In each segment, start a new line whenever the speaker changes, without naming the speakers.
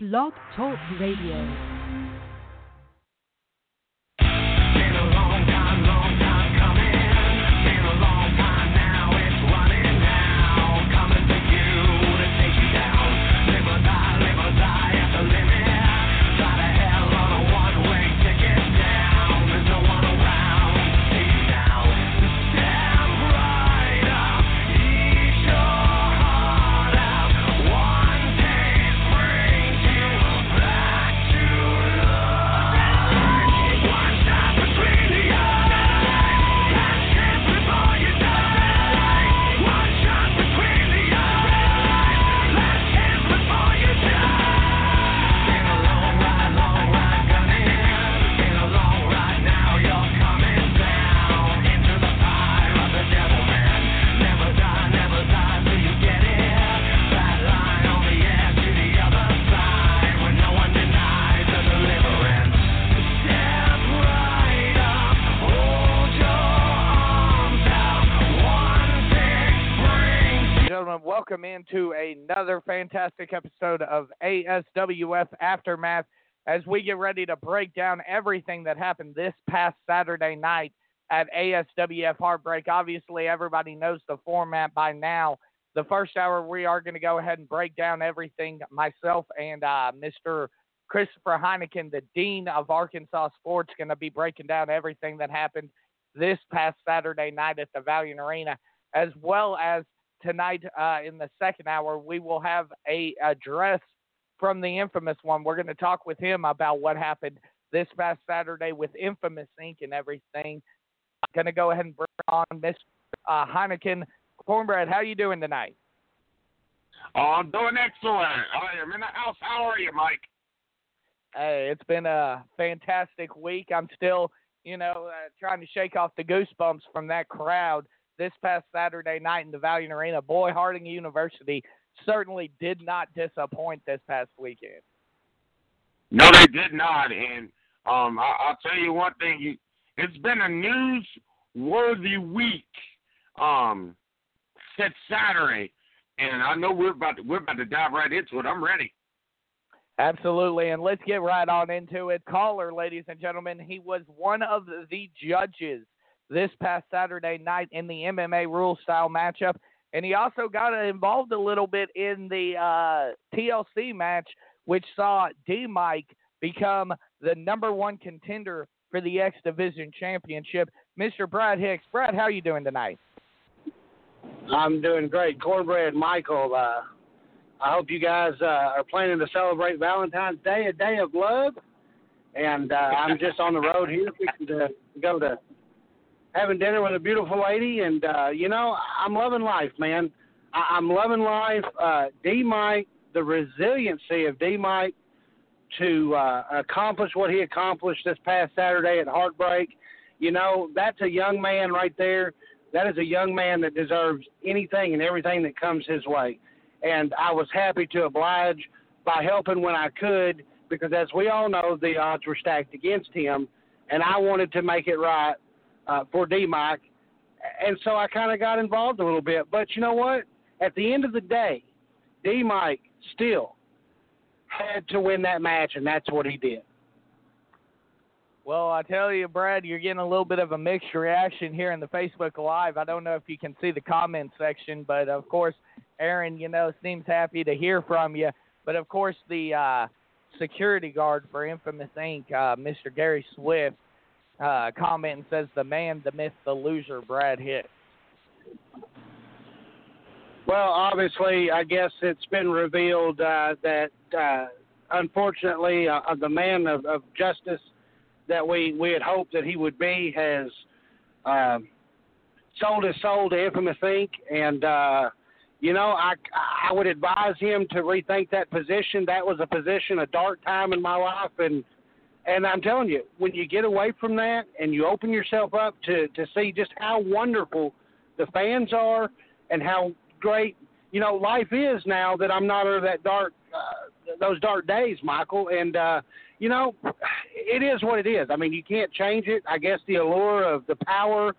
Blog Talk Radio.
Welcome into another fantastic episode of ASWF Aftermath as we get ready to break down everything that happened this past Saturday night at ASWF Heartbreak. Obviously, everybody knows the format by now. The first hour, we are going to go ahead and break down everything. Myself and uh, Mr. Christopher Heineken, the Dean of Arkansas Sports, going to be breaking down everything that happened this past Saturday night at the Valiant Arena, as well as tonight uh, in the second hour, we will have a address from the infamous one. We're going to talk with him about what happened this past Saturday with Infamous Inc. and everything. I'm going to go ahead and bring on Mr. Uh, Heineken. Cornbread, how you doing tonight?
Oh, I'm doing excellent. I am in the house. How are you, Mike?
Hey, it's been a fantastic week. I'm still, you know, uh, trying to shake off the goosebumps from that crowd this past Saturday night in the Valiant Arena. Boy, Harding University certainly did not disappoint this past weekend.
No, they did not. And um, I, I'll tell you one thing. You, it's been a news-worthy week um, since Saturday, and I know we're about to, we're about to dive right into it. I'm ready.
Absolutely, and let's get right on into it. Caller, ladies and gentlemen, he was one of the judges this past Saturday night in the MMA rule style matchup, and he also got involved a little bit in the uh, TLC match, which saw D Mike become the number one contender for the X Division Championship. Mr. Brad Hicks, Brad, how are you doing tonight?
I'm doing great. Cornbread Michael, uh, I hope you guys uh, are planning to celebrate Valentine's Day, a day of love. And uh, I'm just on the road here, to go to having dinner with a beautiful lady. And, uh, you know, I'm loving life, man. I- I'm loving life. Uh, D Mike, the resiliency of D Mike to uh, accomplish what he accomplished this past Saturday at Heartbreak. You know, that's a young man right there. That is a young man that deserves anything and everything that comes his way. And I was happy to oblige by helping when I could because, as we all know, the odds were stacked against him. And I wanted to make it right uh, for D Mike. And so I kind of got involved a little bit. But you know what? At the end of the day, D Mike still had to win that match, and that's what he did.
Well, I tell you, Brad, you're getting a little bit of a mixed reaction here in the Facebook Live. I don't know if you can see the comment section, but of course, Aaron, you know, seems happy to hear from you. But of course, the uh, security guard for Infamous Inc., uh, Mr. Gary Swift, uh, comment and says, "The man, the myth, the loser, Brad Hicks."
Well, obviously, I guess it's been revealed uh, that uh, unfortunately, uh, the man of, of justice that we, we had hoped that he would be has um sold his soul to Infamous Inc. And, uh, you know, I, I would advise him to rethink that position. That was a position, a dark time in my life. And, and I'm telling you, when you get away from that and you open yourself up to, to see just how wonderful the fans are and how great you know life is now that I'm not under that dark uh, those dark days, Michael. And uh, you know, it is what it is. I mean, you can't change it. I guess the allure of the power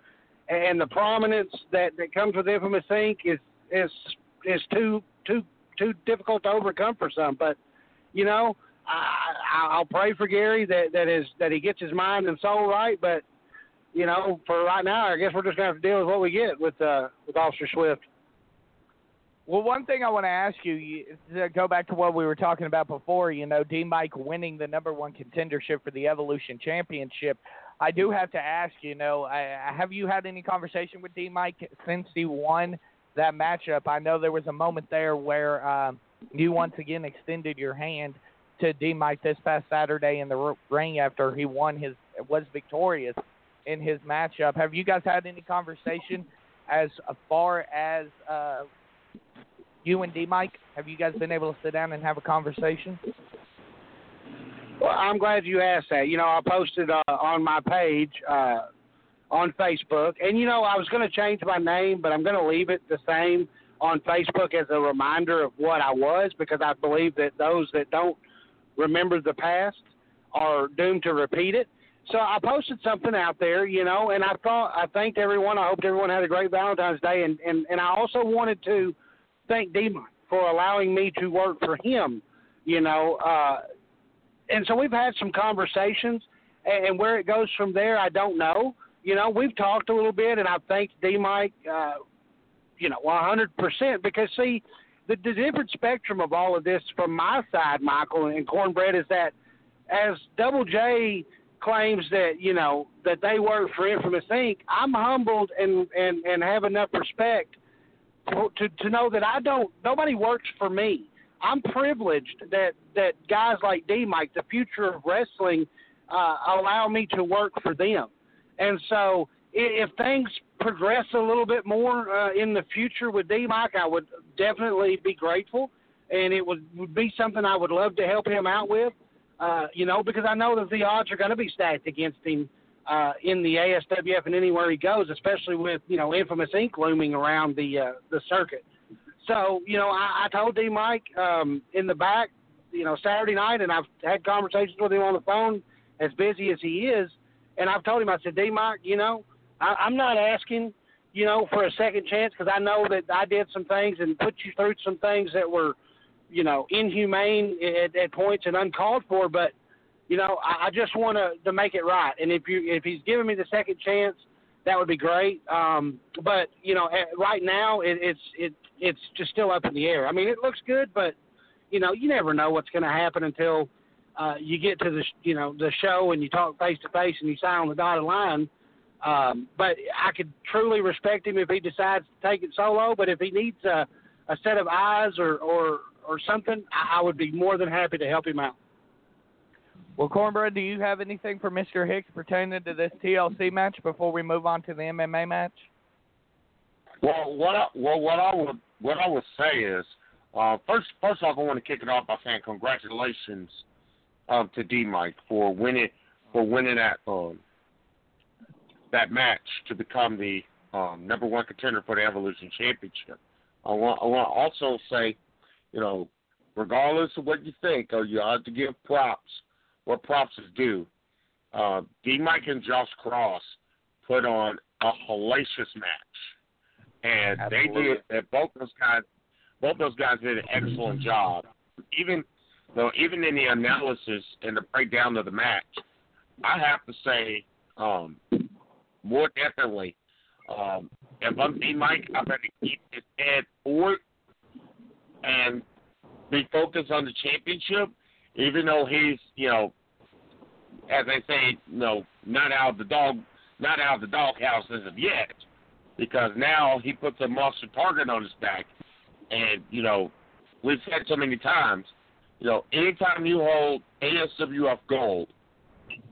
and the prominence that that comes with Infamous Inc. is is is too too too difficult to overcome for some. But you know, I, I'll pray for Gary that that is that he gets his mind and soul right. But you know, for right now, I guess we're just gonna have to deal with what we get with uh, with Officer Swift.
Well, one thing I want to ask you, you to go back to what we were talking about before, you know, D Mike winning the number one contendership for the Evolution Championship. I do have to ask, you know, I, have you had any conversation with D Mike since he won that matchup? I know there was a moment there where um, you once again extended your hand to D Mike this past Saturday in the ring after he won his was victorious in his matchup. Have you guys had any conversation as far as uh, you and D Mike? Have you guys been able to sit down and have a conversation?
Well, I'm glad you asked that. You know, I posted uh, on my page uh, on Facebook, and you know, I was going to change my name, but I'm going to leave it the same on Facebook as a reminder of what I was, because I believe that those that don't remember the past are doomed to repeat it. So I posted something out there, you know, and I thought I thanked everyone. I hoped everyone had a great Valentine's Day, and and and I also wanted to thank Demon for allowing me to work for him. You know, uh, and so we've had some conversations, and, and where it goes from there, I don't know. You know, we've talked a little bit, and I've thanked D Mike, uh, you know, 100% because see, the, the different spectrum of all of this from my side, Michael and Cornbread, is that as Double J claims that you know that they work for Infamous Inc., I'm humbled and and and have enough respect to, to to know that I don't. Nobody works for me. I'm privileged that that guys like D Mike, the future of wrestling, uh, allow me to work for them. And so, if things progress a little bit more uh, in the future with D Mike, I would definitely be grateful, and it would, would be something I would love to help him out with. Uh, you know, because I know that the odds are going to be stacked against him uh, in the ASWF and anywhere he goes, especially with you know Infamous Inc looming around the uh, the circuit. So you know, I, I told D Mike um, in the back, you know, Saturday night, and I've had conversations with him on the phone, as busy as he is, and I've told him, I said, D Mike, you know, I, I'm not asking, you know, for a second chance because I know that I did some things and put you through some things that were, you know, inhumane at, at points and uncalled for, but you know, I, I just want to to make it right. And if you if he's giving me the second chance, that would be great. Um, but you know, at, right now it, it's it it's just still up in the air. I mean, it looks good, but you know, you never know what's going to happen until uh, you get to the you know the show and you talk face to face and you sign on the dotted line. Um, but I could truly respect him if he decides to take it solo. But if he needs a, a set of eyes or or or something, I, I would be more than happy to help him out.
Well, Cornbread, do you have anything for Mr. Hicks pertaining to this TLC match before we move on to the MMA match?
Well, what I, well, what I would what I would say is, uh, first first off, I want to kick it off by saying congratulations um, to D Mike for winning for winning that um, that match to become the um, number one contender for the Evolution Championship. I want I want to also say, you know, regardless of what you think, or you have to give props where props is due. Uh, D Mike and Josh Cross put on a hellacious match and they did and both those guys both those guys did an excellent job. Even though even in the analysis and the breakdown of the match, I have to say, um, more definitely, um, if I'm D Mike, I better keep his head forward and be focused on the championship, even though he's, you know, as they say, you know, not out of the dog not out of the doghouse as of yet because now he puts a monster target on his back. And, you know, we've said so many times, you know, anytime you hold ASWF gold,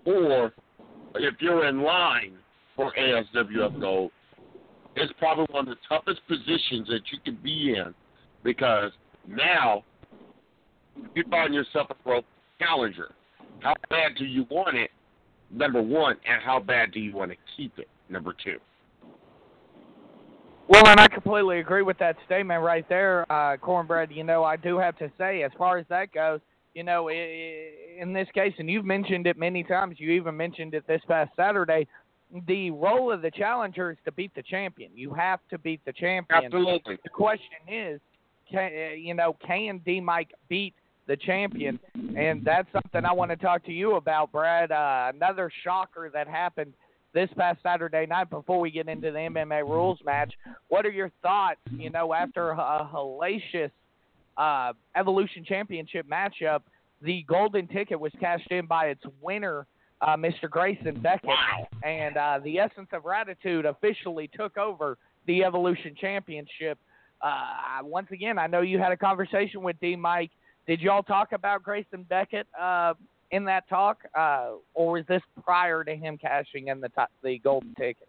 or if you're in line for ASWF gold, it's probably one of the toughest positions that you can be in because now you find yourself a pro challenger. How bad do you want it? Number one, and how bad do you want to keep it? Number two.
Well, and I completely agree with that statement right there, uh, Cornbread. You know, I do have to say, as far as that goes, you know, in this case, and you've mentioned it many times, you even mentioned it this past Saturday, the role of the challenger is to beat the champion. You have to beat the champion.
Absolutely.
The question is, can, uh, you know, can D Mike beat the champion, and that's something I want to talk to you about, Brad. Uh, another shocker that happened this past Saturday night. Before we get into the MMA rules match, what are your thoughts? You know, after a hellacious uh, Evolution Championship matchup, the golden ticket was cashed in by its winner, uh, Mr. Grayson Beckett,
Wow.
and uh, the Essence of Gratitude officially took over the Evolution Championship. Uh, once again, I know you had a conversation with D. Mike. Did y'all talk about Grayson Beckett uh, in that talk, uh, or was this prior to him cashing in the to- the golden ticket?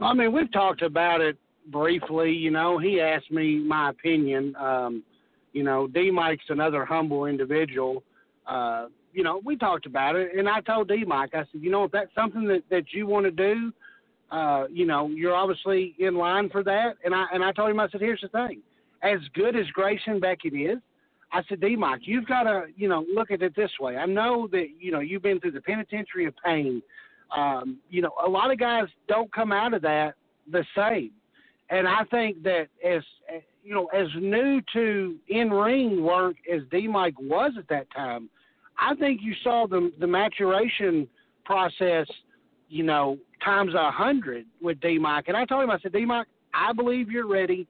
I mean, we've talked about it briefly. You know, he asked me my opinion. Um, you know, D Mike's another humble individual. Uh, you know, we talked about it, and I told D Mike, I said, you know, if that's something that that you want to do, uh, you know, you're obviously in line for that. And I and I told him, I said, here's the thing, as good as Grayson Beckett is, I said, D Mike, you've got to, you know, look at it this way. I know that, you know, you've been through the penitentiary of pain. Um, you know, a lot of guys don't come out of that the same. And I think that as you know, as new to in ring work as D Mike was at that time, I think you saw the the maturation process, you know, times a hundred with D Mike. And I told him, I said, D Mike, I believe you're ready.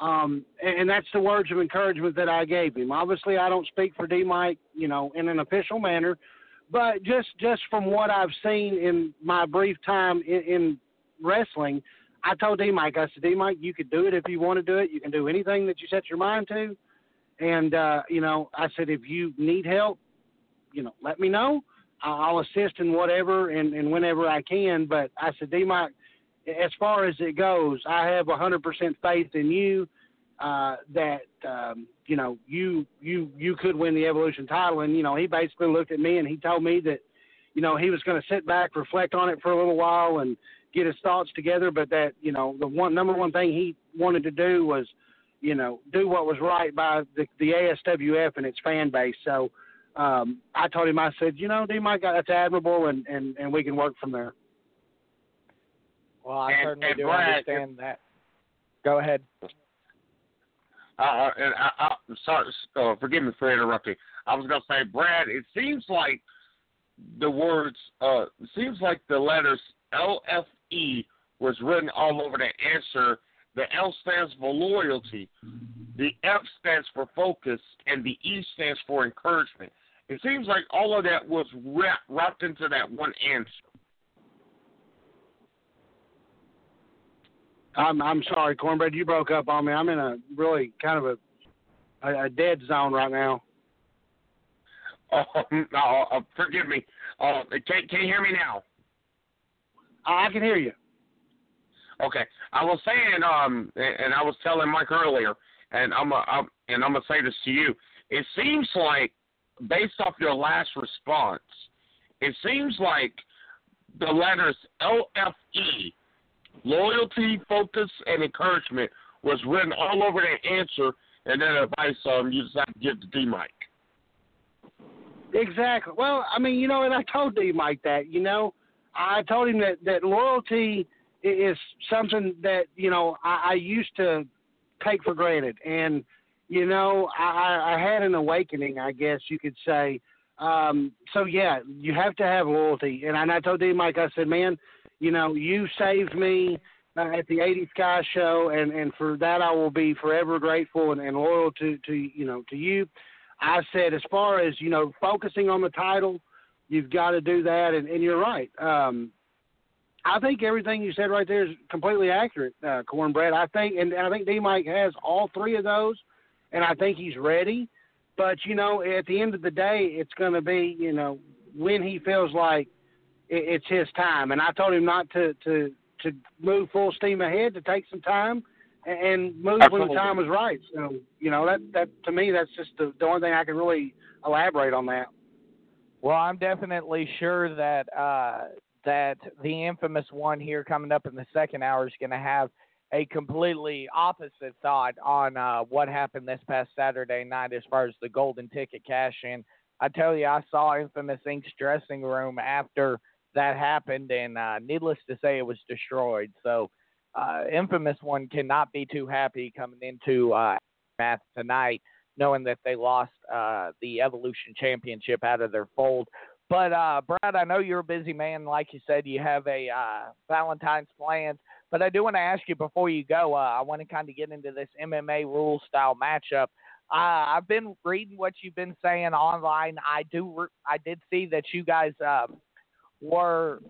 Um, and, and that's the words of encouragement that I gave him. Obviously, I don't speak for D Mike, you know, in an official manner, but just just from what I've seen in my brief time in, in wrestling, I told D Mike, I said, D Mike, you could do it if you want to do it. You can do anything that you set your mind to. And uh, you know, I said, if you need help, you know, let me know. I'll assist in whatever and, and whenever I can. But I said, D Mike, as far as it goes, I have a hundred percent faith in you uh, that um, you know you you you could win the evolution title. And you know, he basically looked at me and he told me that you know he was going to sit back, reflect on it for a little while, and get his thoughts together. But that you know the one number one thing he wanted to do was you know do what was right by the, the ASWF and its fan base. So. Um, I told him, I said, you know, D Mike, that's admirable, and, and, and we can work from there.
Well, I
And-
certainly
and
do
Brad,
understand that. Go ahead.
Uh, and I, I, sorry, uh, forgive me for interrupting. I was going to say, Brad, it seems like the words, uh, it seems like the letters LFE was written all over the answer. The L stands for loyalty, the F stands for focus, and the E stands for encouragement. It seems like all of that was wrapped, wrapped into that one answer.
I'm I'm sorry, Cornbread, you broke up on me. I'm in a really kind of a a, a dead zone right now.
Oh, no, uh, forgive me. Uh, can, can you hear me now?
I can hear you.
Okay, I was saying, um, and and I was telling Mike earlier, and I'm, a, I'm and I'm gonna say this to you. It seems like, based off your last response, it seems like the letters LFE, loyalty, focus, and encouragement, was written all over the answer, and then advice um you decided to give to D Mike.
Exactly. Well, I mean, you know, and I told D Mike that. You know, I told him that that loyalty is something that you know I, I used to take for granted, and you know, I, I had an awakening, I guess you could say. Um, so yeah, you have to have loyalty, and I, and I told D Mike, I said, man, you know, you saved me uh, at the 80 Sky show, and and for that I will be forever grateful and, and loyal to to you know to you. I said, as far as you know, focusing on the title, you've got to do that, and, and you're right. Um, I think everything you said right there is completely accurate, uh, Cornbread. I think, and, and I think D Mike has all three of those, and I think he's ready. But you know, at the end of the day, it's going to be you know when he feels like it, it's his time. And I told him not to to to move full steam ahead, to take some time and, and move when the time is right. So you know that that to me that's just the, the only thing I can really elaborate on that.
Well, I'm definitely sure that uh, that the infamous one here coming up in the second hour is going to have a completely opposite thought on uh, what happened this past Saturday night as far as the golden ticket cash in. I tell you, I saw Infamous Inc.'s dressing room after that happened, and uh, needless to say, it was destroyed. So, uh, Infamous one cannot be too happy coming into uh, math tonight. knowing that they lost uh, the Evolution Championship out of their fold. But uh, Brad, I know you're a busy man. Like you said, you have a uh, Valentine's plans. But I do want to ask you before you go. Uh, I want to kind of get into this MMA rule style matchup. Uh, I've been reading what you've been saying online. I do. I did see that you guys uh, were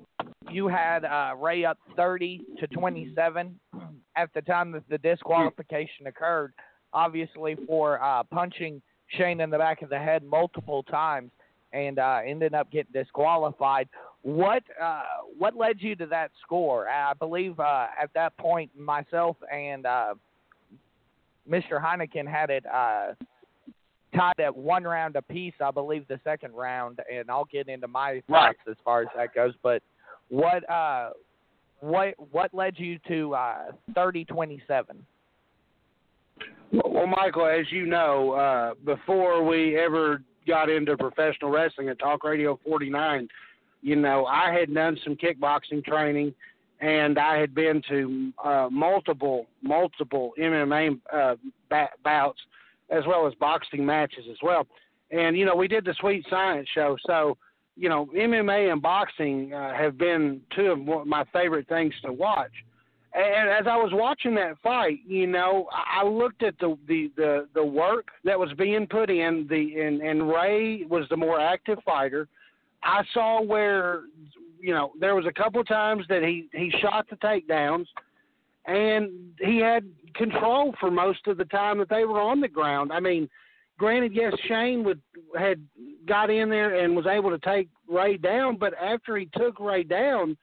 you had uh, Ray up 30 to 27 at the time that the disqualification occurred. Obviously, for uh, punching Shane in the back of the head multiple times and uh, ended up getting disqualified. What uh, what led you to that score? I believe uh, at that point, myself and uh, Mr. Heineken had it uh, tied at one round apiece. I believe the second round, and I'll get into my thoughts as far as that goes. But what uh, what what led you to uh, thirty twenty seven?
Well, Michael, as you know, uh, before we ever got into professional wrestling at Talk Radio 49, you know, I had done some kickboxing training and I had been to uh, multiple, multiple MMA uh, bouts as well as boxing matches as well. And, you know, we did the Sweet Science show. So, you know, MMA and boxing uh, have been two of my favorite things to watch and as I was watching that fight, you know, I looked at the the the, the work that was being put in. The and, and Ray was the more active fighter. I saw where, you know, there was a couple times that he he shot the takedowns, and he had control for most of the time that they were on the ground. I mean, granted, yes, Shane would had got in there and was able to take Ray down, but after he took Ray down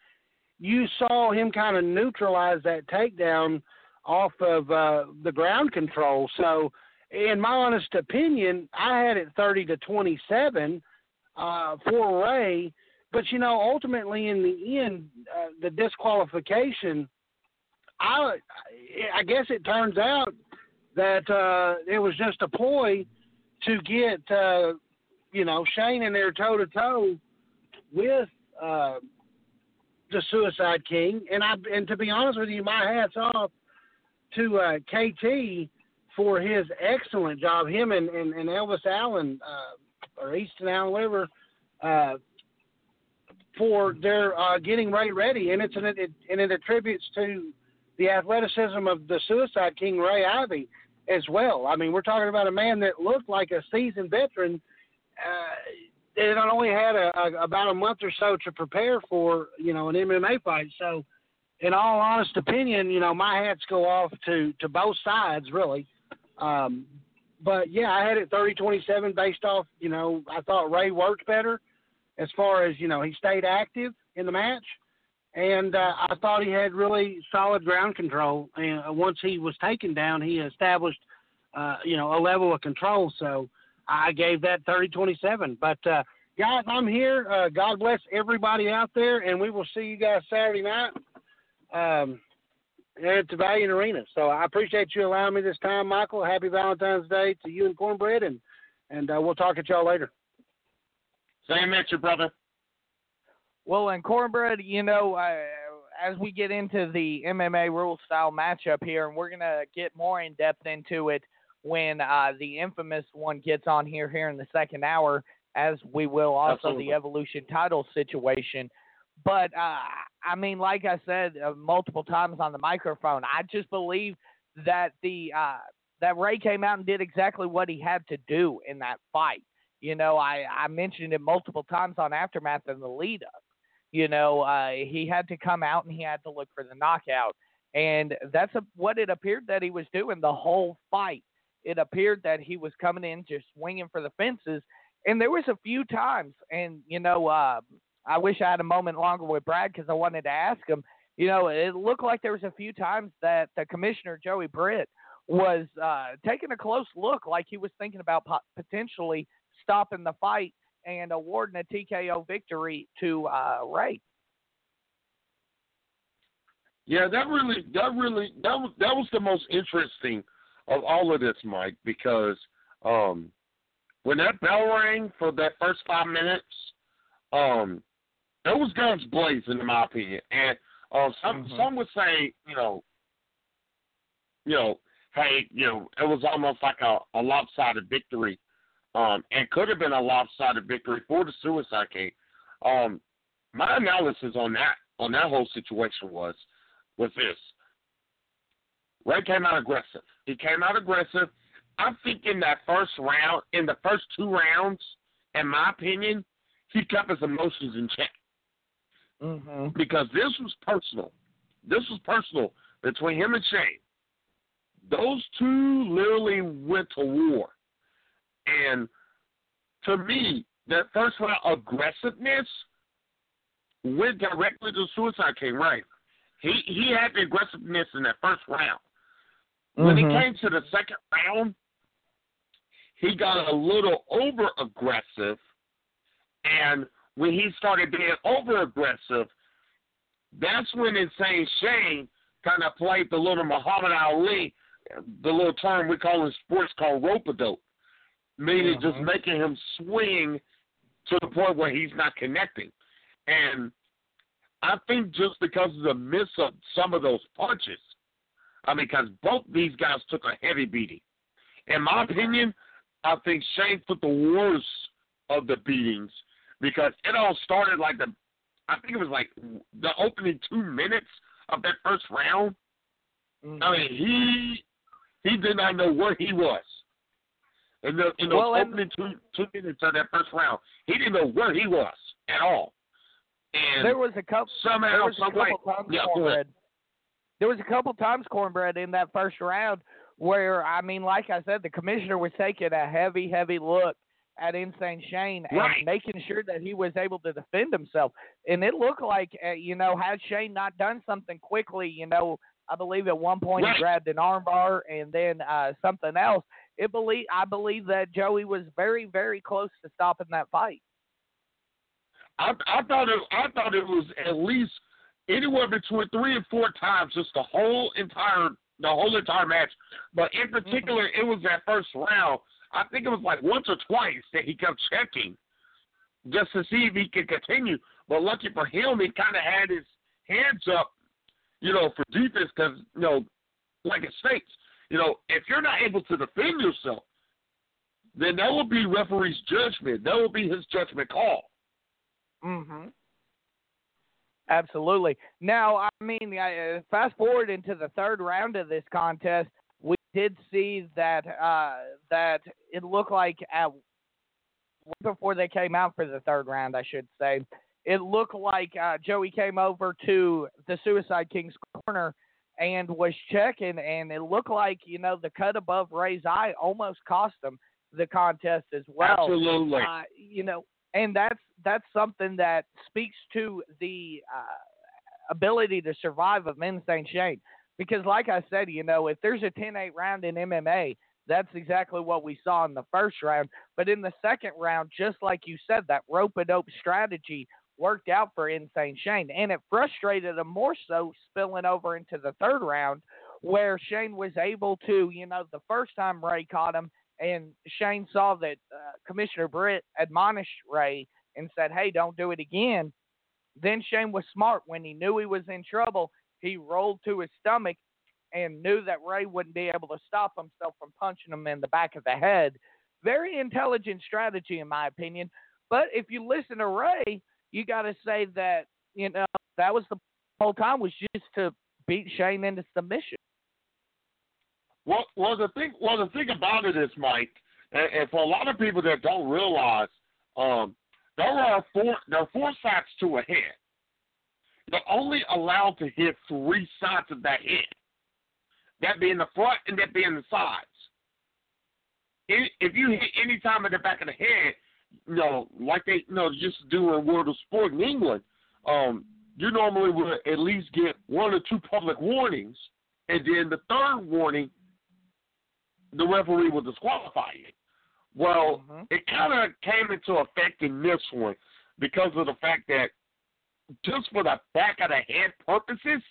you saw him kind of neutralize that takedown off of uh, the ground control. So, in my honest opinion, I had it 30 to 27 uh, for Ray. But you know, ultimately, in the end, uh, the disqualification. I I guess it turns out that uh, it was just a ploy to get uh, you know Shane in there toe to toe with uh, the Suicide King, and I and to be honest with you, my hats off to uh, KT for his excellent job. Him and, and, and Elvis Allen uh, or Easton Allen, whatever, uh, for their uh, getting Ray ready, and it's an, it and it attributes to the athleticism of the Suicide King Ray Ivy as well. I mean, we're talking about a man that looked like a seasoned veteran. Uh, it only had a, a, about a month or so to prepare for you know an MMA fight. So, in all honest opinion, you know my hats go off to to both sides really. Um, but yeah, I had it 30-27 based off you know I thought Ray worked better as far as you know he stayed active in the match, and uh, I thought he had really solid ground control. And uh, once he was taken down, he established uh, you know a level of control. So. I gave that 30-27. But uh, guys, I'm here. Uh, God bless everybody out there, and we will see you guys Saturday night um, at the Valiant Arena. So I appreciate you allowing me this time, Michael. Happy Valentine's Day to you and Cornbread, and and uh, we'll talk at y'all later.
Same at you, brother.
Well, and Cornbread, you know, uh, as we get into the MMA rule style matchup here, and we're gonna get more in depth into it when uh, the infamous one gets on here here in the second hour, as we will also
Absolutely.
the Evolution title situation. But uh, I mean, like I said uh, multiple times on the microphone, I just believe that the uh, that Ray came out and did exactly what he had to do in that fight. You know, I I mentioned it multiple times on Aftermath and the lead up. You know, uh, he had to come out and he had to look for the knockout, and that's a, what it appeared that he was doing the whole fight it appeared that he was coming in just swinging for the fences. And there was a few times, and you know, uh, I wish I had a moment longer with Brad because I wanted to ask him. You know, it looked like there was a few times that the commissioner Joey Britt was uh, taking a close look, like he was thinking about po- potentially stopping the fight and awarding a TKO victory to uh, Ray.
Yeah, that really, that really, that was that was the most interesting of all of this, Mike, because um, when that bell rang for that first five minutes, um, it was guns blazing, in my opinion. And um, some
Mhm.
some would say, you know, you know, hey, you know, it was almost like a, a lopsided victory, um, and could have been a lopsided victory for the Suicide King. Um, my analysis on that on that whole situation was was this. Ray came out aggressive. He came out aggressive. I think in that first round, in the first two rounds, in my opinion, he kept his emotions in check
Mm-hmm.
because this was personal. This was personal between him and Shane. Those two literally went to war. And to me, that first round aggressiveness went directly to Suicide King, right? He he had the aggressiveness in that first round. When it
Mhm.
came to the second round, he got a little over aggressive, and when he started being over aggressive, that's when Insane Shane kind of played the little Muhammad Ali, the little term we call in sports called rope a dope, meaning just
Mhm.
making him swing to the point where he's not connecting. And I think just because of the miss of some of those punches, I mean, because both these guys took a heavy beating. In my opinion, I think Shane took the worst of the beatings because it all started like the, I think it was like the opening two minutes of that first round.
Mhm.
I mean, he he did not know where he was. In the in those
Well, and-
opening two two minutes of that first round, he didn't know where he was at all. And
there was a couple.
somehow,
There
some way,
times,
yeah,
cornbread. There was a couple times, cornbread, in that first round where I mean, like I said, the commissioner was taking a heavy, heavy look at Insane Shane and
Right.
making sure that he was able to defend himself. And it looked like, uh, you know, had Shane not done something quickly, you know, I believe at one point
Right.
he grabbed an armbar and then uh, something else. It believe I believe that Joey was very, very close to stopping that fight.
I I thought it I thought it was at least anywhere between three and four times just the whole entire the whole entire match. But in particular it was that first round. I think it was like once or twice that he kept checking just to see if he could continue. But lucky for him, he kind of had his hands up, you know, for defense because you know, like it states, you know, if you're not able to defend yourself, then that will be referee's judgment. That will be his judgment call.
Mm-hmm. Absolutely. Now, I mean, uh, fast forward into the third round of this contest, did see that uh, that it looked like at before they came out for the third round, I should say, it looked like uh, Joey came over to the Suicide King's corner and was checking, and it looked like you know the cut above Ray's eye almost cost him the contest as well
Absolutely.
uh, you know, and that's that's something that speaks to the uh, ability to survive of Insane Shane. Because, like I said, you know, if there's a 10-8 round in MMA, that's exactly what we saw in the first round. But in the second round, just like you said, that rope a dope strategy worked out for Insane Shane, and it frustrated him more so spilling over into the third round, where Shane was able to, you know, the first time Ray caught him, and Shane saw that uh, Commissioner Britt admonished Ray and said, "Hey, don't do it again." Then Shane was smart when he knew he was in trouble. He rolled to his stomach and knew that Ray wouldn't be able to stop himself from punching him in the back of the head. Very intelligent strategy, in my opinion. But if you listen to Ray, you got to say that you know that was the whole time was just to beat Shane into submission.
Well, well, the thing, well, the thing about it is, Mike, and, and for a lot of people that don't realize, um, there are four, there are four sides to a head. You're only allowed to hit three sides of that head. That being the front and that being the sides. If you hit any time at the back of the head, you know, like they, you know, just do in World of Sport in England, um, you normally would at least get one or two public warnings, and then the third warning the referee will disqualify you. Well,
Mhm.
it kind of came into effect in this one because of the fact that just for the back of the head purposes,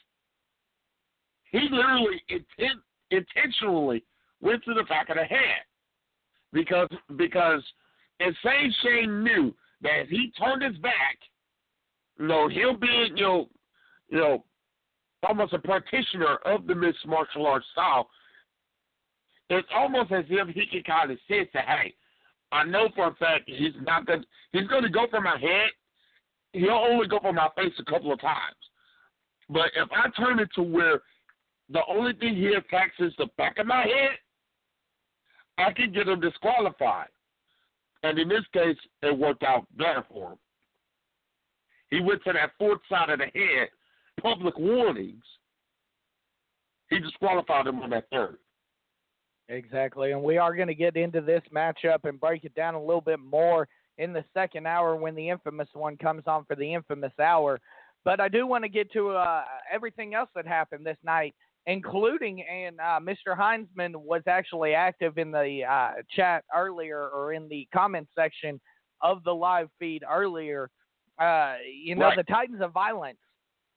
he literally intent, intentionally went to the back of the head because because Insane Shane knew that if he turned his back, you know, he'll be you know, you know, almost a practitioner of the mixed martial arts style it's almost as if he can kind of sense that, hey, I know for a fact he's not going. He's going to go for my head. He'll only go for my face a couple of times. But if I turn it to where the only thing he attacks is the back of my head, I can get him disqualified. And in this case, it worked out better for him. He went to that fourth side of the head, public warnings. He disqualified him on that third.
Exactly. And we are going to get into this matchup and break it down a little bit more in the second hour when the infamous one comes on for the infamous hour. But I do want to get to uh, everything else that happened this night, including, and uh, Mr. Heinzman was actually active in the uh, chat earlier or in the comment section of the live feed earlier. Uh, you know,
Right.
the Titans of Violence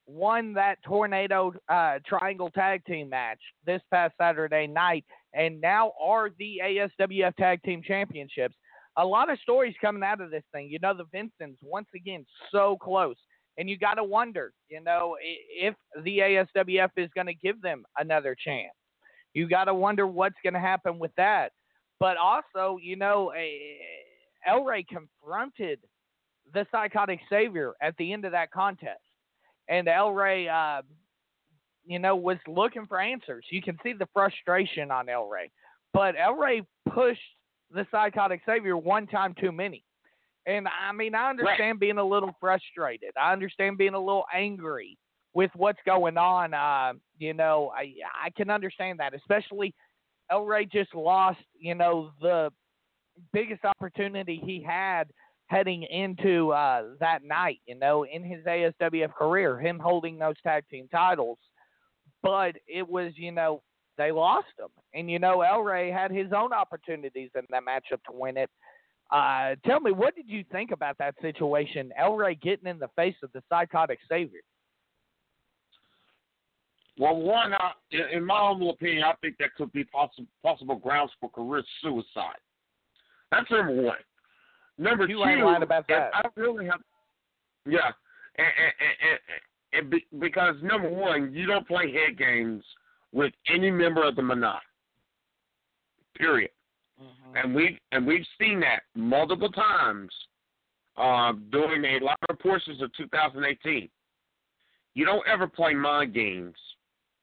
won that Tornado uh, Triangle Tag Team match this past Saturday night and now are the ASWF Tag Team Championships. A lot of stories coming out of this thing. You know, the Vincents, once again, so close. And you got to wonder, you know, if the ASWF is going to give them another chance. You got to wonder what's going to happen with that. But also, you know, El Rey confronted the Psychotic Savior at the end of that contest. And El Rey, uh, you know, was looking for answers. You can see the frustration on El Rey. But El Rey pushed the Psychotic Savior one time too many. And I mean, I understand being a little frustrated. I understand being a little angry with what's going on. Uh, you know, I I can understand that, especially El Rey just lost, you know, the biggest opportunity he had heading into uh, that night, you know, in his ASWF career, him holding those tag team titles. But it was, you know, they lost him. And, you know, El Rey had his own opportunities in that matchup to win it. Uh, tell me, what did you think about that situation? El Rey getting in the face of the psychotic savior.
Well, one, uh, in, my humble opinion, I think that could be possible possible grounds for career suicide. That's number one. Number
You
two,
ain't lying about that.
I really have, yeah, and, and, and, and be, because number one, you don't play head games with any member of the Manat. Period. And we've and we've seen that multiple times uh, during a lot of portions of 2018. You don't ever play mind games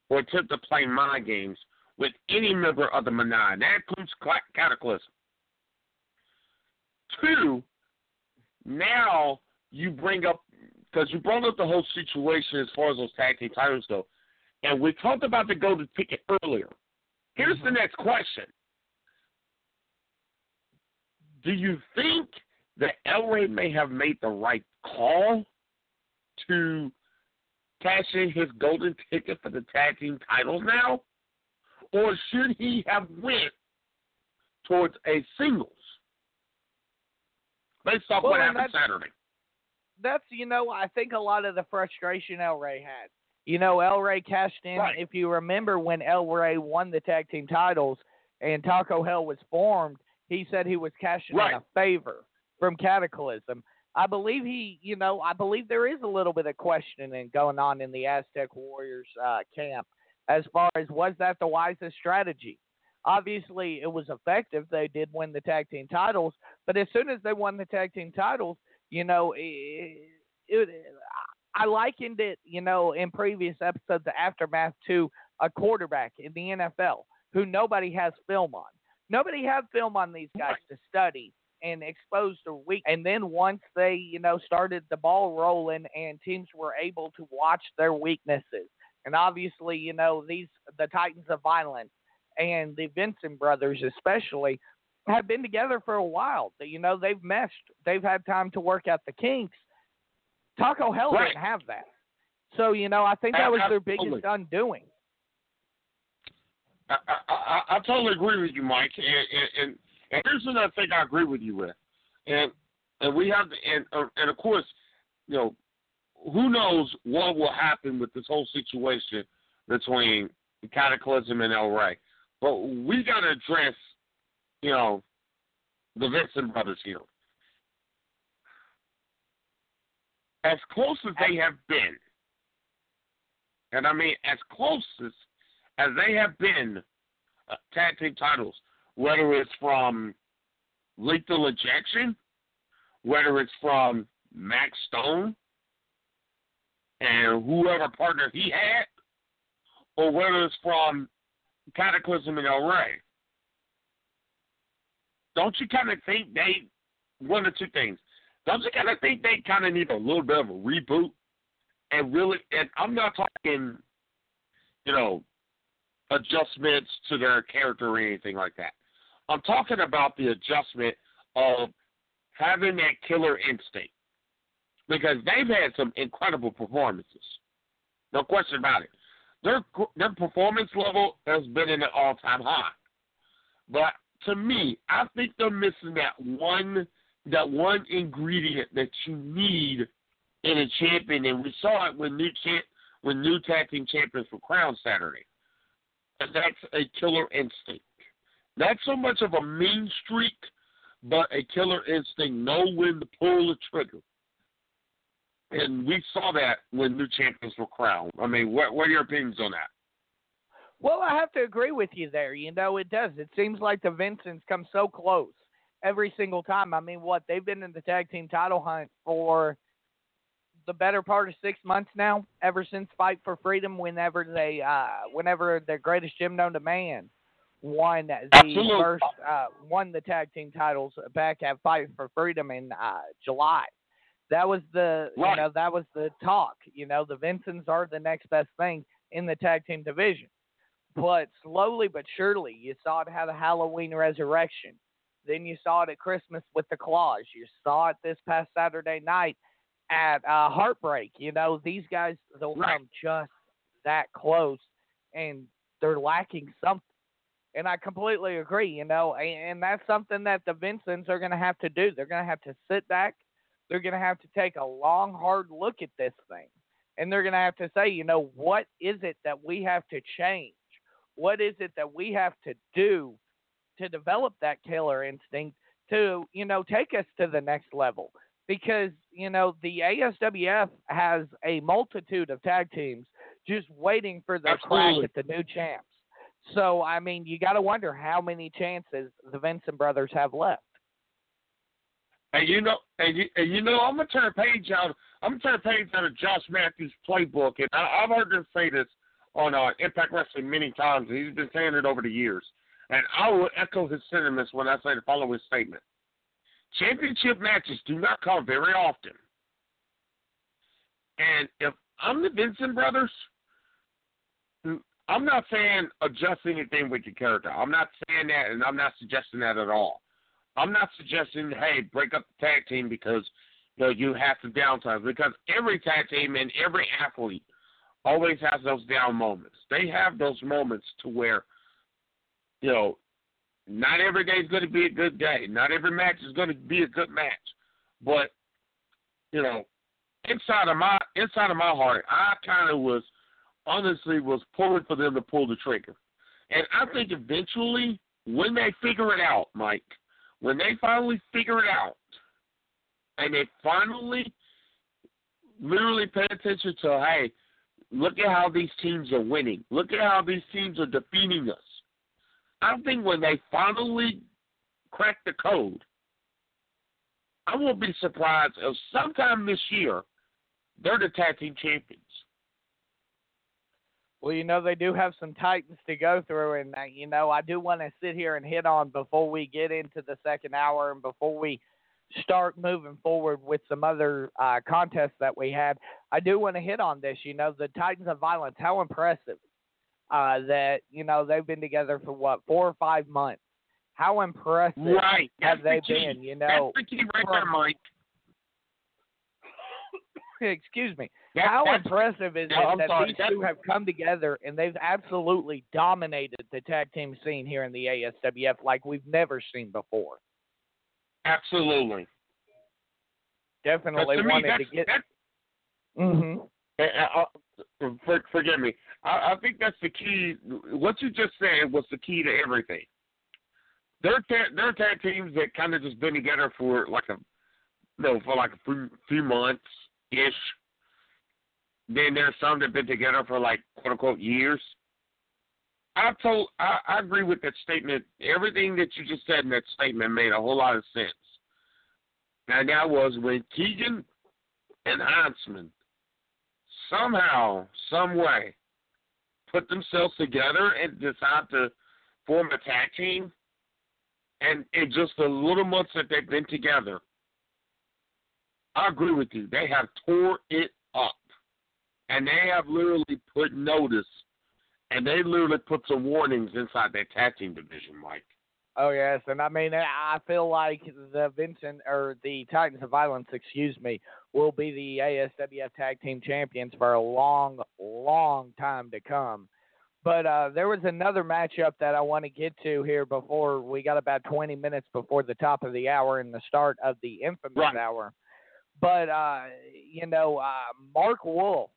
or attempt to play mind games with any member of the Manai. That includes Cataclysm. Two, now you bring up because you brought up the whole situation as far as those tag team titles go, and we talked about the golden ticket earlier. Here's the mm-hmm. next question: Do you think that El Rey may have made the right call to cash in his golden ticket for the tag team titles now, or should he have went towards a singles based off
Well,
what happened
that's-
Saturday?
that's you know I think a lot of the frustration El Rey had. You know, El Rey cashed in.
Right.
If you remember when El Rey won the tag team titles and Taco Hell was formed, he said he was cashing
Right.
in a favor from Cataclysm. I believe he, you know, I believe there is a little bit of questioning going on in the Aztec Warriors uh, camp as far as was that the wisest strategy. Obviously, it was effective. They did win the tag team titles, but as soon as they won the tag team titles, you know, it, it, I likened it, you know, in previous episodes of Aftermath to a quarterback in the NFL who nobody has film on. Nobody had film on these guys to study and expose their weak. And then once they, you know, started the ball rolling and teams were able to watch their weaknesses, and obviously, you know, these the Titans of Violence and the Vincent brothers especially have been together for a while. You know, they've meshed. They've had time to work out the kinks. Taco Hell
Right.
didn't have that. So, you know, I think that was their biggest undoing.
I, I, I, I totally agree with you, Mike. And, and, and, and here's another thing I agree with you with, and and we have and uh, and of course, you know, who knows what will happen with this whole situation between Cataclysm and El Rey, but we got to address, you know, the Vincent brothers here. As close as they have been, and I mean as close as as they have been uh, tag team titles, whether it's from Lethal Injection, whether it's from Max Stone and whoever partner he had, or whether it's from Cataclysm and El Rey. Don't you kind of think they one or two things? Don't you kind of think they kind of need a little bit of a reboot and really? And I'm not talking, you know, adjustments to their character or anything like that. I'm talking about the adjustment of having that killer instinct because they've had some incredible performances, no question about it. Their their performance level has been in an all time high, but to me, I think they're missing that one that one ingredient that you need in a champion, and we saw it when new champ when new tag team champions were crowned Saturday. And that's a killer instinct. Not so much of a mean streak, but a killer instinct. Know when to pull the trigger. And we saw that when new champions were crowned. I mean, what what are your opinions on that?
Well, I have to agree with you there. You know, it does. It seems like the Vincents come so close every single time. I mean, what they've been in the tag team title hunt for the better part of six months now, ever since Fight for Freedom. Whenever they, uh, whenever their greatest gym known to man won the
Absolutely.
first, uh, won the tag team titles back at Fight for Freedom in uh, July. That was the, you know, that was the talk. You know, the Vincents are the next best thing in the tag team division. But slowly but surely, you saw it have a Halloween resurrection. Then you saw it at Christmas with the claws. You saw it this past Saturday night at uh, Heartbreak. You know, these guys they'll
Right.
come just that close, and they're lacking something. And I completely agree. You know, and, and that's something that the Vincents are going to have to do. They're going to have to sit back. They're going to have to take a long, hard look at this thing, and they're going to have to say, you know, what is it that we have to change? What is it that we have to do to develop that killer instinct to, you know, take us to the next level? Because, you know, the ASWF has a multitude of tag teams just waiting for their
Absolutely.
crack at the new champs. So, I mean, you got to wonder how many chances the Vincent brothers have left.
And you know, and you, and you know, I'm gonna turn a page out. I'm gonna turn a page out of Josh Matthews' playbook, and I, I've heard him say this on uh, Impact Wrestling many times. and He's been saying it over the years, and I will echo his sentiments when I say the following statement: Championship matches do not come very often, and if I'm the Vincent brothers, I'm not saying adjust anything with your character. I'm not saying that, and I'm not suggesting that at all. I'm not suggesting, hey, break up the tag team because you know you have to downsize because every tag team and every athlete always has those down moments. They have those moments to where, you know, not every day is going to be a good day. Not every match is going to be a good match. But, you know, inside of my inside of my heart, I kind of was honestly was pulling for them to pull the trigger. And I think eventually, when they figure it out, Mike, when they finally figure it out, and they finally literally pay attention to, hey, look at how these teams are winning. Look at how these teams are defeating us. I think when they finally crack the code, I won't be surprised if sometime this year they're the tag team champions.
Well, you know, they do have some Titans to go through, and, uh, you know, I do want to sit here and hit on before we get into the second hour and before we start moving forward with some other uh, contests that we had. I do want to hit on this. You know, the Titans of Violence, how impressive uh, that, you know, they've been together for what, four or five months. How impressive
Right.
have
That's
they
the
been, you know?
That's the key right there, Mike.
Excuse me.
That-
How impressive is it
I'm
that
sorry.
these two have come together and they've absolutely dominated the tag team scene here in the ASWF like we've never seen before.
Absolutely.
Definitely
to me,
wanted
that's,
to get.
that's
hmm
Uh, uh, uh, for, forgive me. I, I think that's the key. What you just said was the key to everything. There ta- there are tag teams that kind of just been together for like a, you know, for like a few, few months ish. Then there's some that been together for like quote unquote years. I told I, I agree with that statement. Everything that you just said in that statement made a whole lot of sense. And that was when Keegan and Huntsman somehow, some way, put themselves together and decide to form a tag team. And in just the little months that they've been together, I agree with you. They have tore it up. And they have literally put notice and they literally put some warnings inside that tag team division, Mike.
Oh yes, and I mean I feel like the Vincent or the Titans of Violence, excuse me, will be the ASWF Tag Team Champions for a long, long time to come. But uh, there was another matchup that I want to get to here before we got about 20 minutes before the top of the hour and the start of the infamous
Right.
hour. But uh, you know, uh, Mark Wolf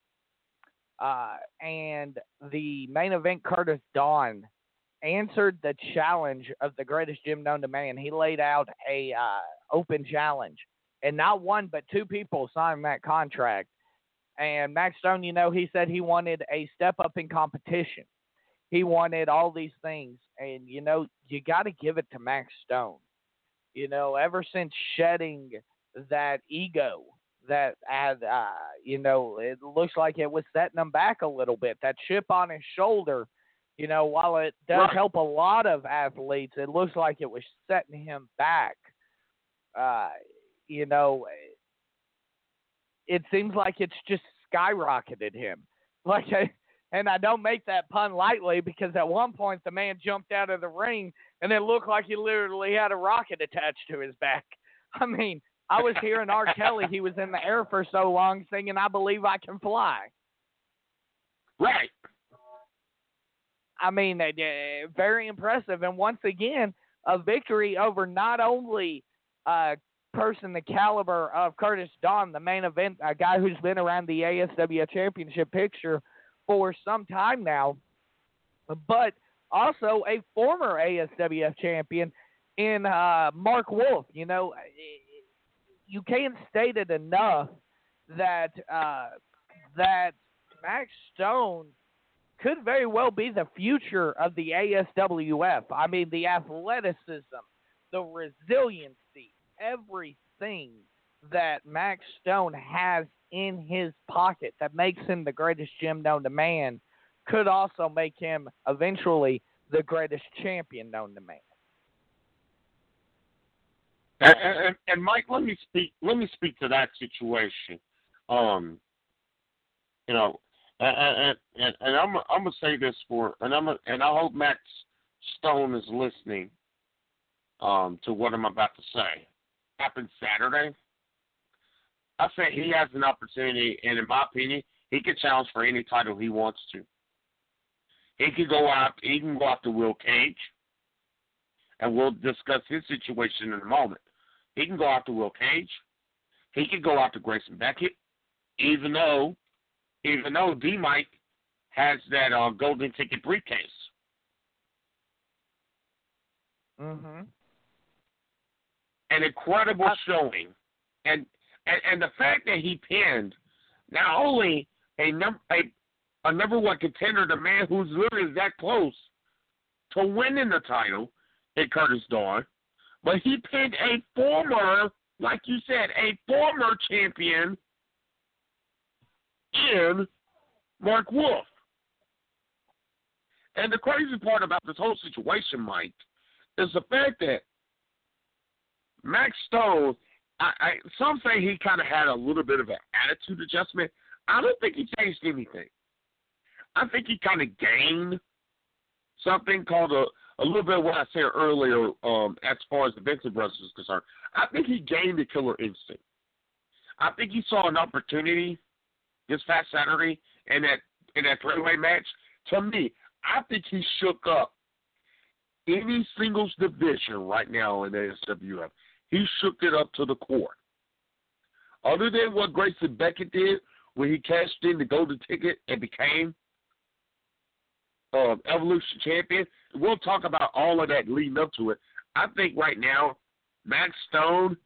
uh, and the main event Curtis Dawn answered the challenge of the greatest gym known to man. He laid out a uh, open challenge, and not one but two people signed that contract. And Max Stone, you know, he said he wanted a step up in competition. He wanted all these things, and you know, you got to give it to Max Stone. You know, ever since shedding that ego that had, uh, you know, it looks like it was setting him back a little bit. That chip on his shoulder, you know, while it does
Right.
help a lot of athletes, it looks like it was setting him back. Uh, you know, it seems like it's just skyrocketed him. Like, I, and I don't make that pun lightly because at one point the man jumped out of the ring and it looked like he literally had a rocket attached to his back. I mean, I was hearing R. Kelly, he was in the air for so long singing I Believe I Can Fly.
Right.
I mean, uh, uh, very impressive. And once again, a victory over not only a person the caliber of Curtis Dawn, the main event, a guy who's been around the ASW championship picture for some time now, but also a former ASWF champion in uh, Mark Wolf. You know, you can't state it enough that uh, that Max Stone could very well be the future of the ASWF. I mean, the athleticism, the resiliency, everything that Max Stone has in his pocket that makes him the greatest gym known to man could also make him eventually the greatest champion known to man.
And, and, and Mike, let me speak. Let me speak to that situation. Um, you know, and and, and I'm I'm gonna say this for, and I'm and I hope Max Stone is listening. Um, to what I'm about to say, happened Saturday. I say he has an opportunity, and in my opinion, he can challenge for any title he wants to. He can go out. He can go after Will Cage, and we'll discuss his situation in a moment. He can go after Will Cage. He can go after Grayson Beckett, even though, even though DeMike has that uh, golden ticket briefcase.
Mm-hmm.
An incredible uh, showing, and, and and the fact that he pinned not only a number a, a number one contender, the man who's literally that close to winning the title, in Curtis Dawn, but he pinned a former, like you said, a former champion in Mark Wolf. And the crazy part about this whole situation, Mike, is the fact that Max Stone, I, I some say he kind of had a little bit of an attitude adjustment. I don't think he changed anything. I think he kind of gained something called a a little bit of what I said earlier um, as far as the Vincent brothers is concerned. I think he gained the killer instinct. I think he saw an opportunity this past Saturday in that in that three way match. To me, I think he shook up any singles division right now in the SWF. He shook it up to the core. Other than what Grayson Beckett did when he cashed in the golden ticket and became uh, Evolution champion, we'll talk about all of that leading up to it. I think right now, Max Stone,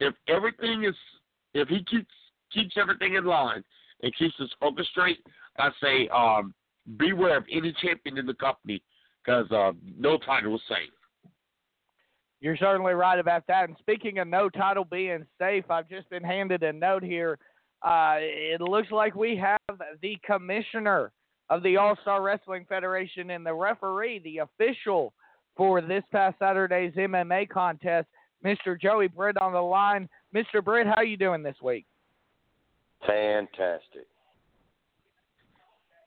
if everything is, if he keeps keeps everything in line and keeps his focus straight, I say um, beware of any champion in the company because uh, no title is safe.
You're certainly right about that. And speaking of no title being safe, I've just been handed a note here. Uh, it looks like we have the commissioner of the All Star Wrestling Federation and the referee, the official for this past Saturday's MMA contest, Mr. Joey Britt on the line. Mr. Britt, how are you doing this week?
Fantastic.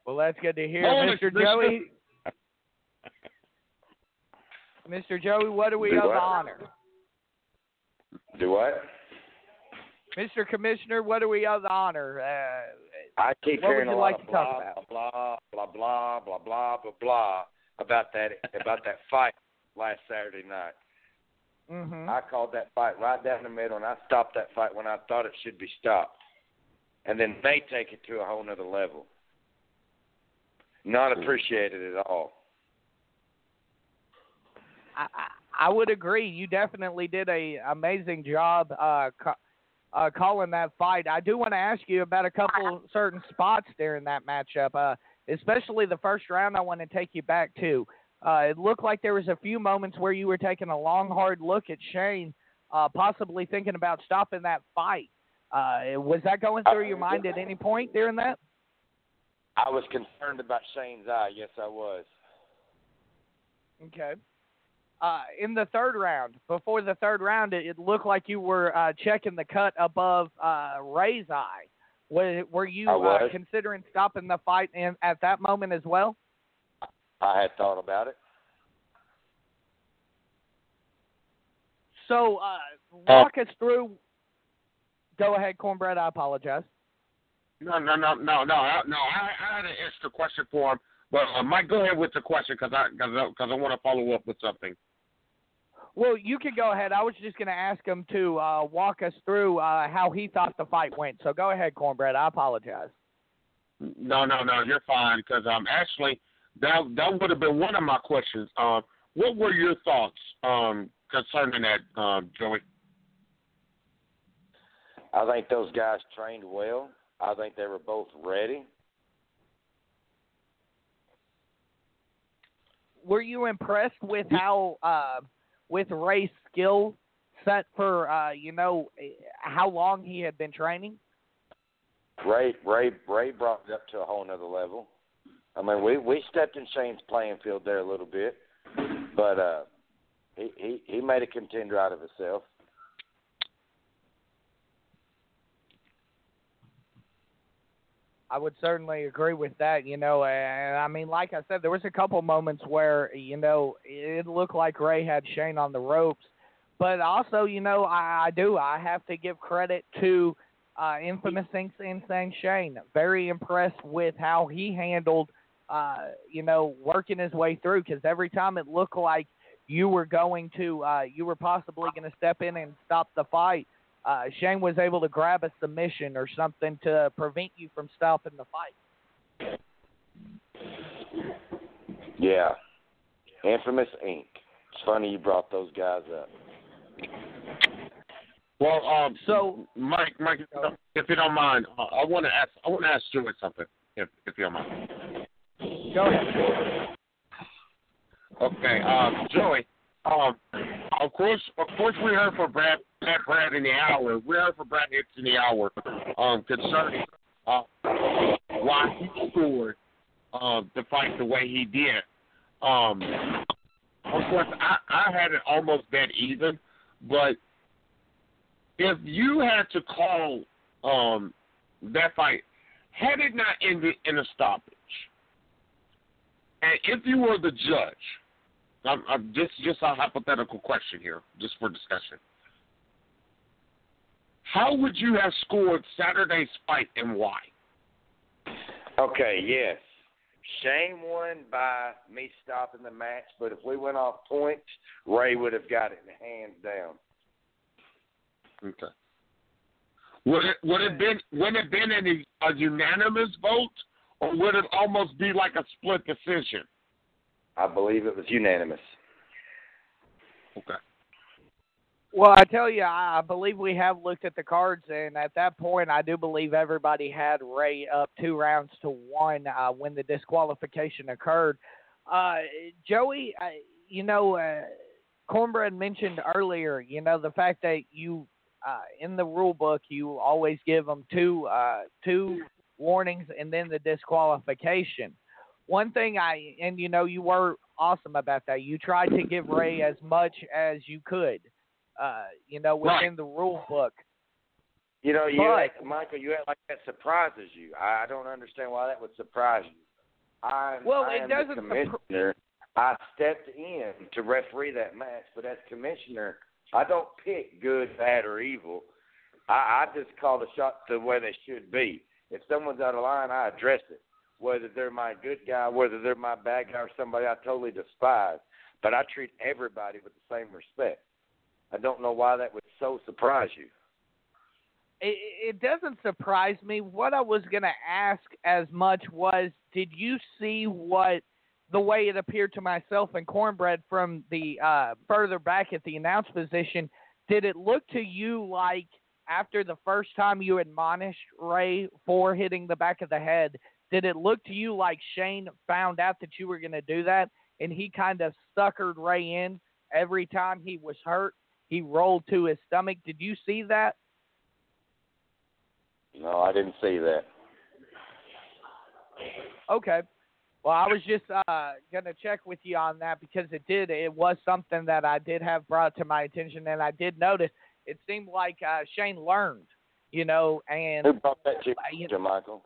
Well, that's good to hear,
Morning,
Mr.
Mr.
Joey. Mr. Joey, what do we
Do
owe the honor?
Do what?
Mr. Commissioner, what do we owe the honor? Uh,
I keep
What would
hearing
you
a lot
like
of
to talk
blah,
about?
blah blah blah blah blah blah blah about that about that fight last Saturday night.
hmm
I called that fight right down the middle, and I stopped that fight when I thought it should be stopped. And then they take it to a whole nother level. Not appreciated at all.
I, would agree. You definitely did a amazing job uh, ca- uh, calling that fight. I do want to ask you about a couple certain spots during that matchup, uh, especially the first round. I want to take you back to. Uh, it looked like there was a few moments where you were taking a long, hard look at Shane, uh, possibly thinking about stopping that fight. Uh, was that going through your mind at any point during that?
I was concerned about Shane's eye. Yes, I was.
Okay. Uh, in the third round, before the third round, it, it looked like you were uh, checking the cut above uh, Ray's eye. Were, were you uh, considering stopping the fight in, at that moment as well?
I had thought about it.
So uh, walk us through. Go ahead, Cornbread. I apologize.
No, no, no, no, no, no. I, I had an extra question for him, but uh, Mike, go ahead with the question because I because I, 'cause I want to follow up with something.
Well, you can go ahead. I was just going to ask him to uh, walk us through uh, how he thought the fight went. So go ahead, Cornbread. I apologize.
No, no, no, you're fine because um actually that that would have been one of my questions. Um, what were your thoughts um concerning that, um, Joey?
I think those guys trained well. I think they were both ready.
were you impressed with how uh with Ray's skill set for uh you know eh, how long he had been training?
Ray Ray Ray brought it up to a whole nother level. I mean, we we stepped in Shane's playing field there a little bit, but uh, he he he made a contender out of himself.
I would certainly agree with that, you know, and I mean like I said there was a couple moments where you know it looked like Ray had Shane on the ropes, but also, you know, I, I do I have to give credit to uh infamous Insane Shane. Very impressed with how he handled uh, you know, working his way through because every time it looked like you were going to, uh, you were possibly going to step in and stop the fight, uh, Shane was able to grab a submission or something to prevent you from stopping the fight.
Yeah, infamous Inc. It's funny you brought those guys up.
Well, um,
So-
Mike, Mike, if you don't- if you don't mind, uh, I want to ask I want to ask Joey something, if if you don't mind.
Go ahead.
Okay, um, Joey. Um, of course, of course, we heard from Brad, Brad, Brad in the hour. We heard from Brad Hicks in the hour um, concerning uh, why he scored uh, the fight the way he did. Um, of course, I, I had it almost dead even, but if you had to call um, that fight, had it not ended in a stoppage, and if you were the judge, I'm, I'm just just a hypothetical question here, just for discussion. How would you have scored Saturday's fight and why?
Okay, yes. Shane won by me stopping the match, but if we went off points, Ray would have got it hands down.
Okay. Would it would it been would it been any a unanimous vote, or would it almost be like a split decision?
I believe it was unanimous.
Okay.
Well, I tell you, I I believe we have looked at the cards, and at that point, I do believe everybody had Ray up two rounds to one uh, when the disqualification occurred. Uh, Joey, I, you know, uh, Cornbread mentioned earlier, you know, the fact that you uh, in the rule book you always give them two uh, two warnings and then the disqualification. One thing I and you know you were awesome about that. You tried to give Ray as much as you could, uh, you know, within the rule book.
You know, you
But-
Michael, you act like that surprises you. I don't understand why that would surprise you. I,
Well,
I
it
am
doesn't
the
surpri-
commissioner. I stepped in to referee that match, but as commissioner, I don't pick good, bad, or evil. I, I just call the shots the way they should be. If someone's out of line, I address it. Whether they're my good guy, whether they're my bad guy, or somebody I totally despise. But I treat everybody with the same respect. I don't know why that would so surprise you.
it, it doesn't surprise me. What I was going to ask as much was, did you see what the way it appeared to myself and Cornbread from the uh, further back at the announce position? Did it look to you like after the first time you admonished Ray for hitting the back of the head? Did it look to you like Shane found out that you were going to do that and he kind of suckered Ray in every time he was hurt? He rolled to his stomach. Did you see that?
No, I didn't see that.
Okay. Well, I was just uh, gonna check with you on that because it did. It was something that I did have brought to my attention, and I did notice. It seemed like uh, Shane learned, you know, and
Who brought that to
you,
Michael?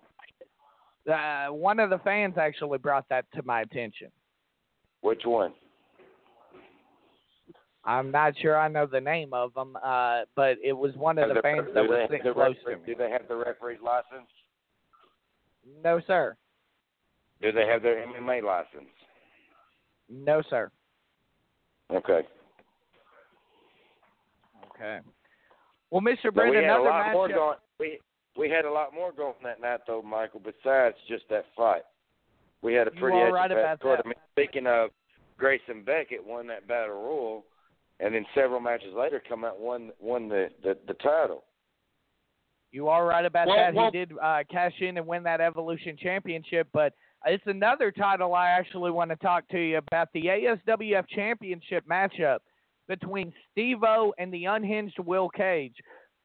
Uh, one of the fans actually brought that to my attention.
Which one?
I'm not sure I know the name of them, uh, but it was one of the fans that was
they
sitting
the
close to me.
Do they have the referee's license?
No, sir.
Do they have their MMA license?
No, sir.
Okay.
Okay. Well, Mr.
Now,
Brent,
we had a
another
lot more
matchup.
going. We we had a lot more going that night, though, Michael. Besides just that fight, we had a
You
pretty
are right
edgy-fast
about that.
tournament. Speaking of, Grayson Beckett won that battle royal, and then several matches later, come out won won the the, the title.
You are right about
Well,
that.
well-
he did uh, cash in and win that Evolution Championship, but it's another title I actually want to talk to you about the ASWF Championship matchup between Steve-O and the unhinged Will Cage.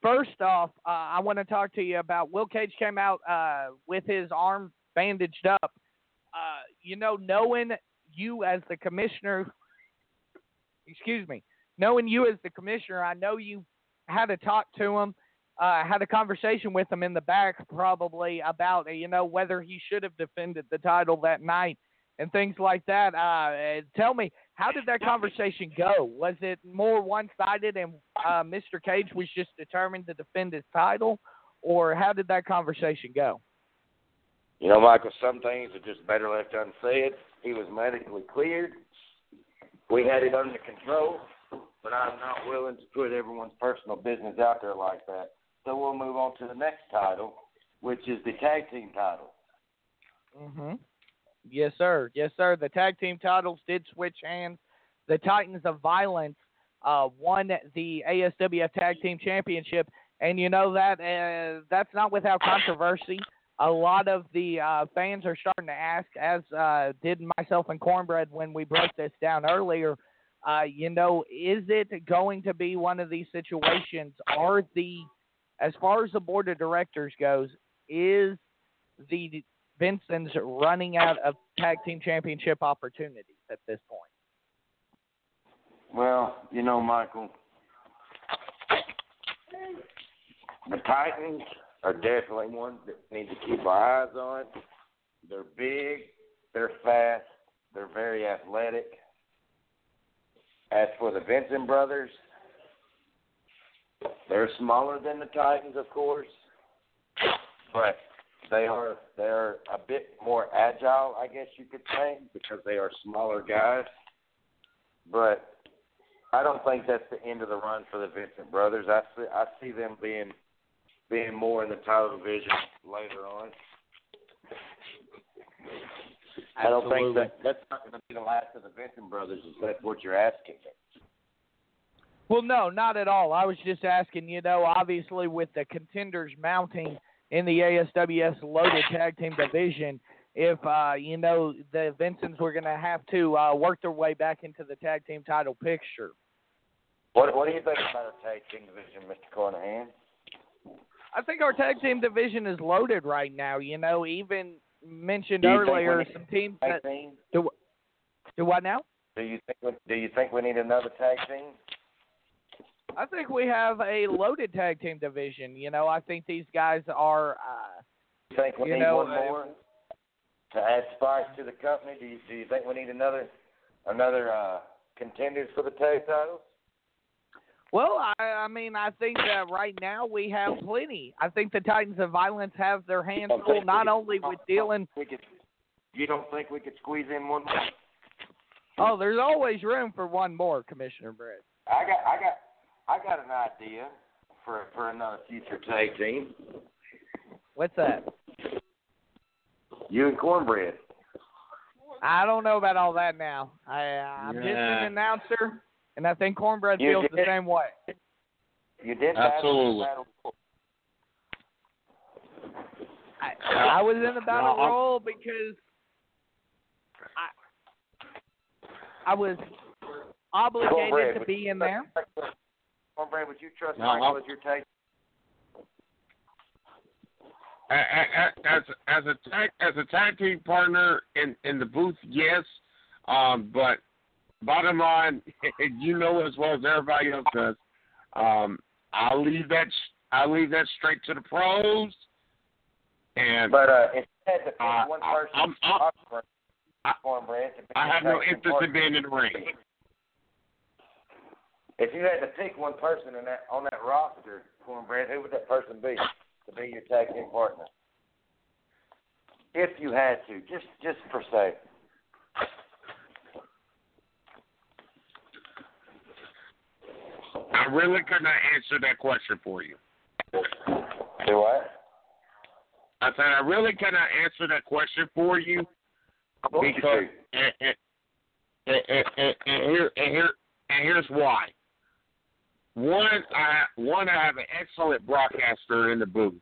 First off, uh, I want to talk to you about Will Cage came out uh, with his arm bandaged up. Uh, you know, knowing you as the commissioner, excuse me, knowing you as the commissioner, I know you had to talk to him uh, had a conversation with him in the back probably about you know whether he should have defended the title that night and things like that. Uh, tell me, how did that conversation go? Was it more one-sided and uh, Mr. Cage was just determined to defend his title, or how did that conversation go?
You know, Michael, some things are just better left unsaid. He was medically cleared. We had it under control, but I'm not willing to put everyone's personal business out there like that. So we'll move on to the next title, which is the tag team title.
Mm-hmm. Yes, sir. Yes, sir. The tag team titles did switch hands. The Titans of Violence uh, won the ASWF Tag Team Championship, and you know that uh, that's not without controversy. A lot of the uh, fans are starting to ask, as uh, did myself and Cornbread when we broke this down earlier. Uh, you know, is it going to be one of these situations? Are the, as far as the board of directors goes, is the Vincent's running out of tag team championship opportunities at this point.
Well, you know, Michael, the Titans are definitely ones that need to keep our eyes on. They're big, they're fast, they're very athletic. As for the Vincent brothers, they're smaller than the Titans, of course, but they are they are a bit more agile, I guess you could say, because they are smaller guys. But I don't think that's the end of the run for the Vincent brothers. I see I see them being being more in the title division later on. I don't think that that's not going to be the last of the Vincent brothers. If that's what you're asking.
Well, no, not at all. I was just asking, you know, obviously with the contenders mounting in the ASWS loaded tag team division, if uh, you know the Vincents were going to have to uh, work their way back into the tag team title picture.
What What do you think about our tag team division, Mr. Carnahan?
I think our tag team division is loaded right now. You know, even mentioned
Do you think
earlier some teams that
team?
do, do what now?
Do you think Do you think we need another tag team?
I think we have a loaded tag team division. You know, I think these guys are. Uh,
you think we
You
need
know,
one
uh,
more to add spice to the company? Do you Do you think we need another another uh, contenders for the tag titles?
well, I, I mean, I think that right now we have plenty. I think the Titans of Violence have their hands full not
we-
only with dealing.
We could. You don't think we could squeeze in one more?
Oh, there's always room for one more, Commissioner Brett.
I got I got I got an idea for for another future tag team.
What's that?
You and Cornbread.
I don't know about all that now. I, I'm just an announcer, and I think Cornbread
You
feels the same way.
You did
Absolutely.
battle, battle
I, I was in the battle
No, I'm-
because I I was obligated
Cornbread,
to be in there.
trust- Cornbread, would you trust
No,
Michael
I'm-
as your tag?
As as a tag as a tag team partner in in the booth, yes. Um, but bottom line, you know as well as everybody else does. Um, I'll leave that I'll leave that straight to the pros. And
But uh, if you had to pick
Uh,
one person,
I'm- I'm- I-
Cornbread,
I have no interest in being in the ring.
If you had to pick one person in that on that roster, Cornbread, who would that person be to be your tag team partner? If you had to, just just for say.
I really could not answer that question for you.
Do what?
I said I really cannot answer that question for you
you
because and, and, and, and, and here and here and here's why. One, I one I have an excellent broadcaster in the booth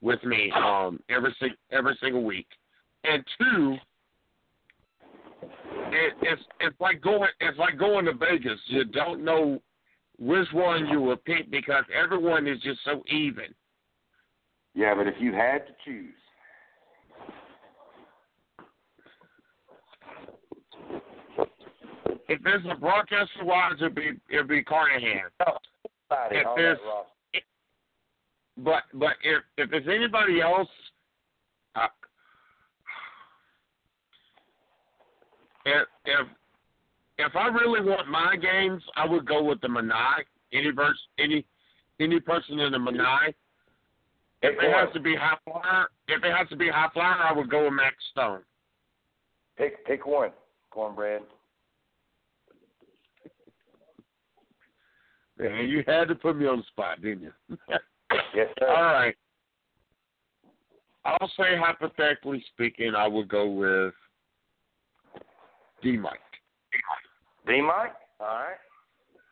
with me um every every single week, and two, it, it's it's like going it's like going to Vegas. You don't know which one you will pick because everyone is just so even.
Yeah, but if you had to choose,
If there's a broadcaster wise, it'd be it'd be Carnahan.
somebody
If there's-. But but if if there's anybody else, uh, if if if I really want my games, I would go with the Manai. Any verse, any any person in the Manai. If it has to be high flyer, if it has to be high flyer, I would go with Max Stone.
Pick pick one, cornbread.
Yeah, you had to put me on the spot, didn't you?
Yes, sir.
All right. I'll say hypothetically speaking, I would go with DeMike.
D Mike? All right.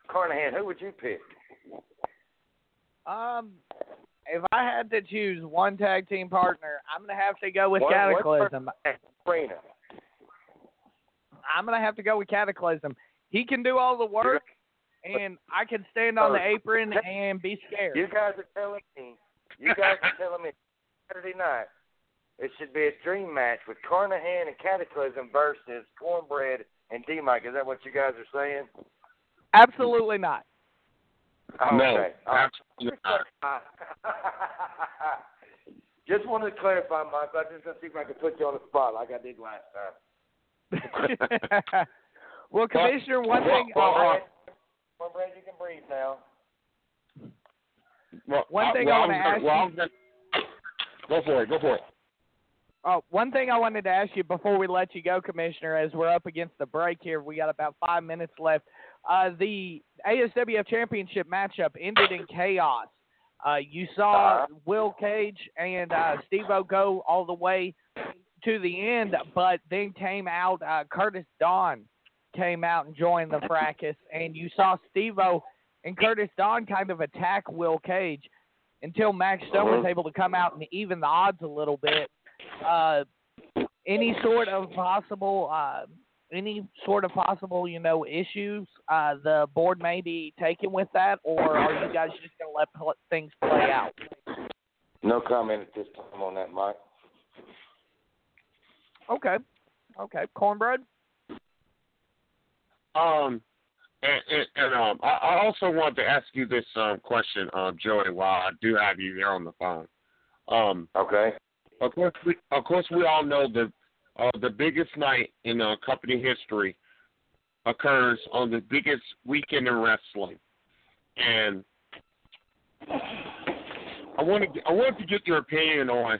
Carnahan, who would you pick?
Um, if I had to choose one tag team partner, I'm gonna have to go with
One- one
Cataclysm.
Arena.
I'm gonna have to go with Cataclysm. He can do all the work, and I can stand on the apron and be scared.
You guys are telling me. You guys are telling me Saturday night it should be a dream match with Carnahan and Cataclysm versus Cornbread and DeMike. Is that what you guys are saying?
Absolutely not.
Oh,
no,
okay. All right.
absolutely not.
just wanted to clarify, Mike. I just gonna see if I can put you on the spot like I did last time.
well, Commissioner, one thing.
well,
Cornbread, Cornbread, you can breathe now.
Well,
One thing
well,
I wanna ask
well,
you-
was Go for it. Go for it.
Oh, one thing I wanted to ask you before we let you go, Commissioner, as we're up against the break here, we got about five minutes left. Uh, the ASWF Championship matchup ended in chaos. Uh, you saw Will Cage and uh, Steve-O go all the way to the end, but then came out, uh, Curtis Dawn came out and joined the fracas, and you saw Steve-O and Curtis Dawn kind of attack Will Cage until Max Stone was
Mhm.
able to come out and even the odds a little bit. Uh, any sort of possible, uh, any sort of possible, you know, issues uh, the board may be taking with that, or are you guys just going to let pl- things play out?
No comment at this time on that, Mike.
Okay, okay, cornbread.
Um, and, and, and um, I, I also want to ask you this um question, um, Joey, while I do have you there on the phone. Um,
Okay.
of course, we, of course, we all know the uh, the biggest night in uh, company history occurs on the biggest weekend in wrestling, and I wanted I wanted to get your opinion on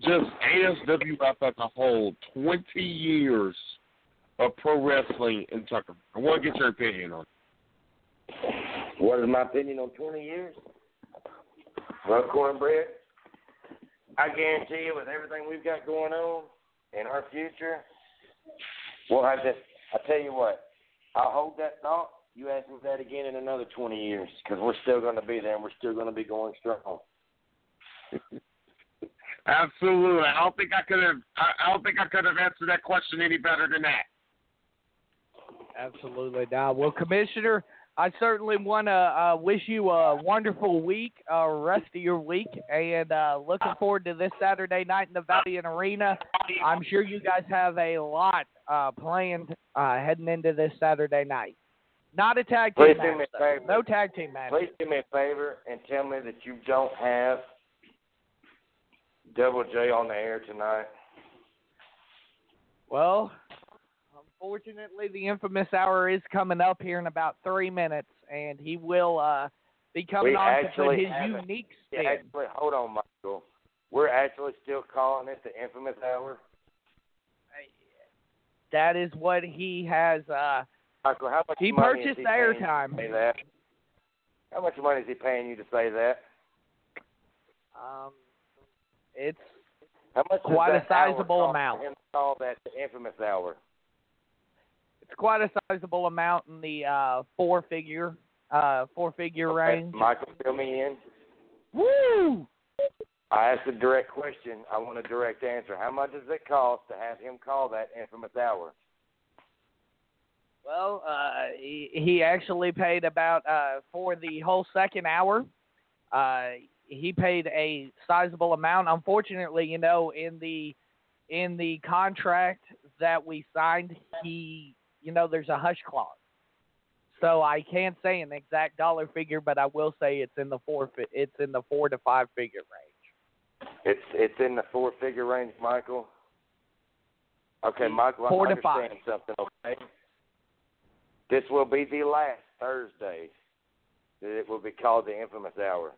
just ASWF as a whole. Twenty years of pro wrestling in Tucker. I want to get your opinion on. it.
What is my opinion on 20 years? Well, cornbread, I guarantee you, with everything we've got going on in our future, we'll have this. I tell you what, I'll hold that thought. You ask me that again in another 20 years, because we're still going to be there and we're still going to be going strong.
Absolutely. I don't think I could have. I, I don't think I could have answered that question any better than that.
Absolutely not. Well, Commissioner, I certainly want to uh, wish you a wonderful week, uh, rest of your week, and uh, looking forward to this Saturday night in the Valiant Arena. I'm sure you guys have a lot uh, planned uh, heading into this Saturday night. Not a tag team
Please do me
match.
a
though.
favor.
No tag team match.
Please do me a favor and tell me that you don't have Double J on the air tonight.
Well, unfortunately, the infamous hour is coming up here in about three minutes, and he will uh, be coming
We
on to put his unique
Yeah,
spin.
actually, hold on, Michael. We're actually still calling it the infamous hour.
That is what he has. Uh,
Michael, how much
he
money is
purchased
he
the
paying to
airtime.
Say that. How much money is he paying you to say that?
Um, it's
How much?
Quite a sizable amount.
For him to call that the infamous hour.
It's quite a sizable amount in the uh, four figure uh, four figure
Okay,
range.
Michael, fill me in.
Woo!
I asked a direct question. I want a direct answer. How much does it cost to have him call that infamous hour?
Well, uh, he, he actually paid about uh, for the whole second hour. Uh, he paid a sizable amount. Unfortunately, you know, in the in the contract that we signed, he, you know, there's a hush clause. So I can't say an exact dollar figure, but I will say it's in the four it's in the four to five figure range.
It's it's in the four figure range, Michael. Okay, Michael,
Four
I
to five.
understand something, okay? This will be the last Thursday that it will be called the infamous hour.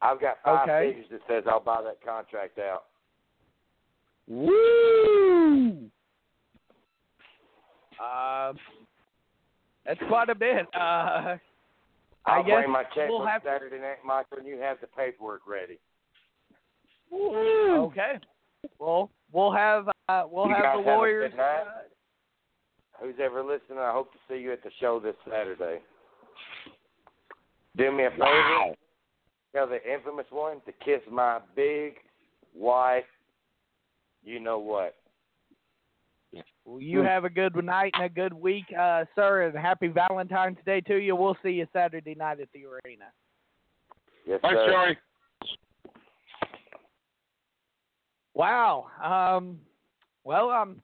I've got five
Okay.
pages that says I'll buy that contract out.
Woo! Uh, that's quite a bit. Uh, I
I'll
guess
bring my check
we'll have
Saturday night, Michael, and you have the paperwork ready.
okay. Well, we'll have uh, we'll
You
have
guys
the
have
lawyers.
good
uh,
Who's ever listening, I hope to see you at the show this Saturday. Do me a favor.
Wow.
Tell the infamous one to kiss my big, white, you know what.
Well, you have a good night and a good week, uh, sir, and happy Valentine's Day to you. We'll see you Saturday night at the arena.
Yes,
Thanks,
sir.
Joey.
Wow. Um, well, I'm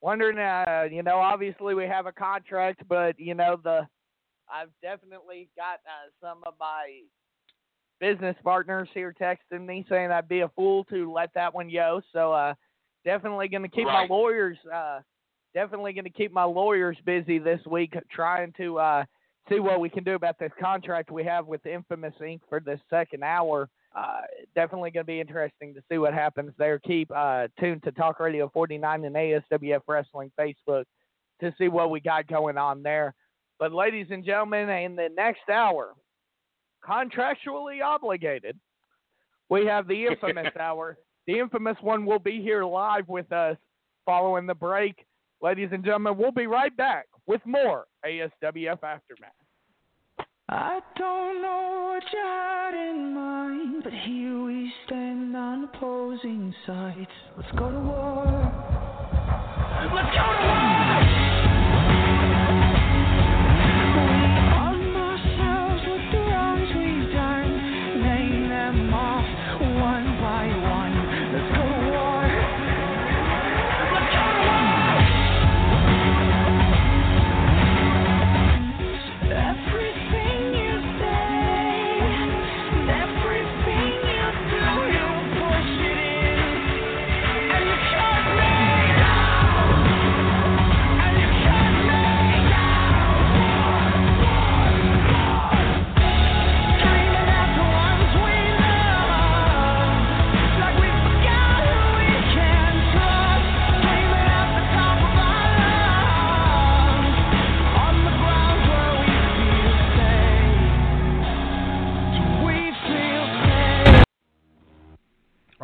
wondering. Uh, you know, obviously we have a contract, but you know the I've definitely got uh, some of my business partners here texting me saying I'd be a fool to let that one go. So uh, definitely going to keep
Right.
my lawyers. Uh, definitely going to keep my lawyers busy this week trying to uh, see what we can do about this contract we have with Infamous Inc. for this second hour. Uh, definitely going to be interesting to see what happens there. Keep uh, tuned to Talk Radio 49 and ASWF Wrestling Facebook to see what we got going on there. But, ladies and gentlemen, in the next hour, contractually obligated, we have the infamous hour. The infamous one will be here live with us following the break. Ladies and gentlemen, we'll be right back with more ASWF Aftermath.
I don't know what you had in mind, but here we stand on opposing sides. Let's go to war. Let's go to war!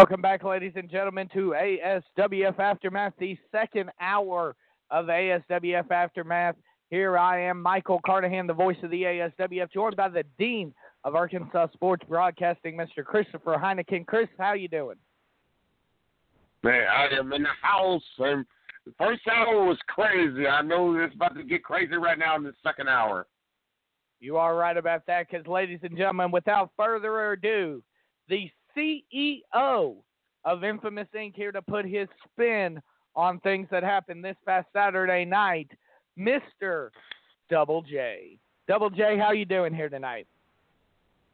Welcome back, ladies and gentlemen, to ASWF Aftermath, the second hour of ASWF Aftermath. Here I am, Michael Carnahan, the voice of the ASWF, joined by the Dean of Arkansas Sports Broadcasting, Mr. Christopher Heineken. Chris, how you doing?
Man, I am in the house, and the first hour was crazy. I know it's about to get crazy right now in the second hour.
You are right about that, because, ladies and gentlemen, without further ado, the CEO of Infamous Inc. here to put his spin on things that happened this past Saturday night, Mr. Double J. Double J, how you doing here tonight?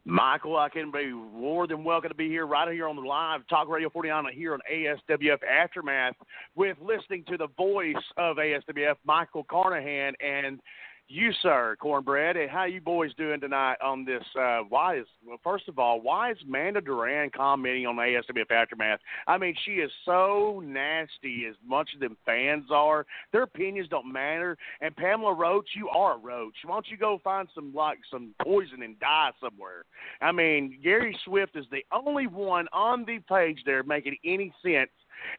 Michael, I can be more than welcome to be here right here on the live Talk Radio 49 here on ASWF Aftermath with listening to the voice of ASWF, Michael Carnahan, and you, sir, Cornbread. And how you boys doing tonight on this? Uh, why is well, first of all, why is Amanda Duran commenting on ASWF Aftermath? I mean, she is so nasty as much as them fans are. Their opinions don't matter. And Pamela Roach, you are a roach. Why don't you go find some like some poison and die somewhere? I mean, Gary Swift is the only one on the page there making any sense.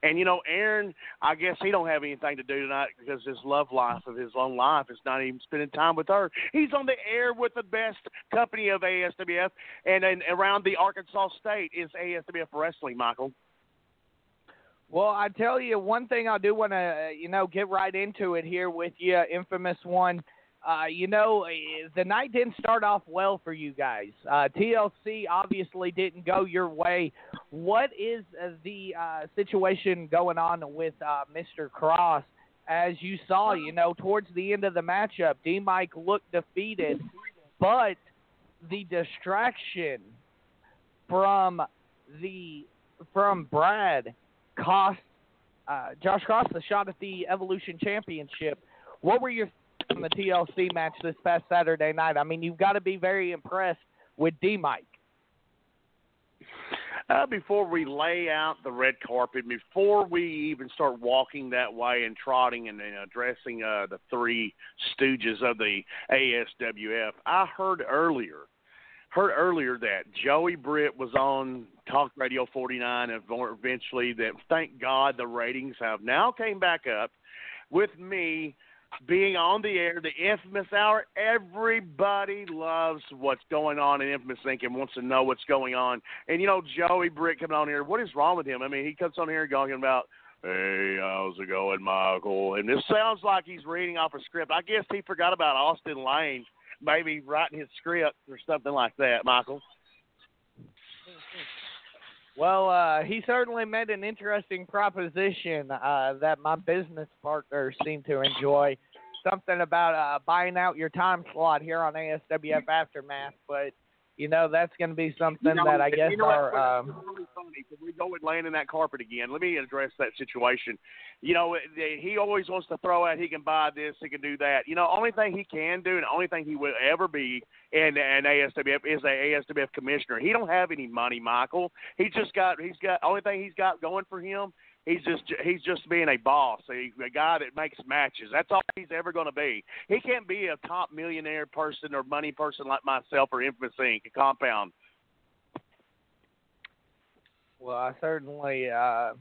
And you know, Aaron, I guess he don't have anything to do tonight because his love life of his own life is not even spending time with her. He's on the air with the best company of ASWF, and, and around the Arkansas state is ASWF Wrestling. Michael.
Well, I tell you one thing I do want to, you know, get right into it here with you, infamous one. Uh, you know, eh, the night didn't start off well for you guys. Uh, TLC obviously didn't go your way. What is uh, the uh, situation going on with uh, Mr. Cross? As you saw, you know, towards the end of the matchup, DeMike looked defeated, but the distraction from the from Brad cost uh, Josh Cross the shot at the Evolution Championship. What were your thoughts on the TLC match this past Saturday night? I mean, you've got to be very impressed with DeMike.
Uh, before we lay out the red carpet, before we even start walking that way and trotting and, and addressing uh, the three stooges of the ASWF, I heard earlier, heard earlier that Joey Britt was on Talk Radio 49, and eventually that thank God the ratings have now came back up with me being on the air, the infamous hour. Everybody loves what's going on in Infamous Inc. and wants to know what's going on. And you know, Joey Britt coming on here, what is wrong with him? I mean, he comes on here going about, "Hey, how's it going, Michael?" And this sounds like he's reading off a script. I guess he forgot about Austin Lane, maybe writing his script or something like that, Michael.
Well, uh, he certainly made an interesting proposition uh, that my business partners seem to enjoy. Something about uh, buying out your time slot here on ASWF Aftermath, but you know that's going to be something
You know,
that I guess
you know
our um,
really funny. Can we go and land in that carpet again? Let me address that situation. You know, he always wants to throw out he can buy this, he can do that. You know, only thing he can do, and the only thing he will ever be in an ASWF is a ASWF commissioner. He don't have any money, Michael. He just got he's got only thing he's got going for him. He's just he's just being a boss, a, a guy that makes matches. That's all he's ever going to be. He can't be a top millionaire person or money person like myself or Infamous Inc. Compound.
Well, I certainly uh,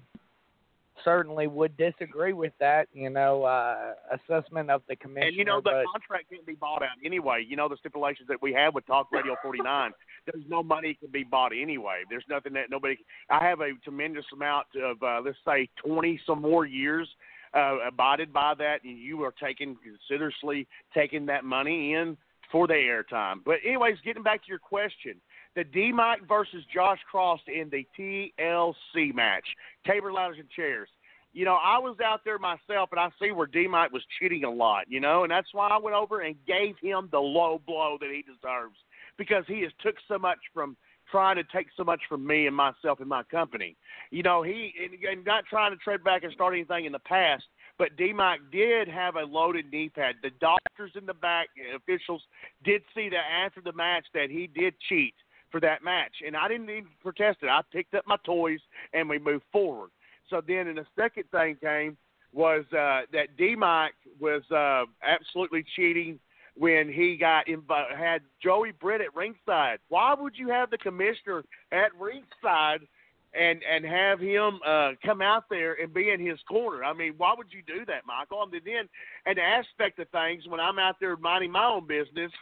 certainly would disagree with that. You know, uh, assessment of the commissioner.
And you know the
but
contract can't be bought out anyway. You know the stipulations that we have with Talk Radio 49. There's no money can be bought anyway. There's nothing that nobody. I have a tremendous amount of uh, let's say 20 some more years uh, abided by that, and you are taking considerously taking that money in for the airtime. But anyways, getting back to your question. The DeMike versus Josh Cross in the TLC match, table ladders and chairs you know, I was out there myself, and I see where DeMike was cheating a lot, you know, and that's why I went over and gave him the low blow that he deserves because he has took so much from trying to take so much from me and myself and my company. You know, he and, and not trying to tread back and start anything in the past, but DeMike did have a loaded knee pad. The doctors in the back, officials, did see that after the match that he did cheat for that match, and I didn't even protest it. I picked up my toys and we moved forward. So then, and the second thing came was uh, that DeMike was uh, absolutely cheating when he got inv- had Joey Britt at ringside. Why would you have the commissioner at ringside and and have him uh, come out there and be in his corner? I mean, why would you do that, Michael? And then, and the aspect of things when I'm out there minding my own business,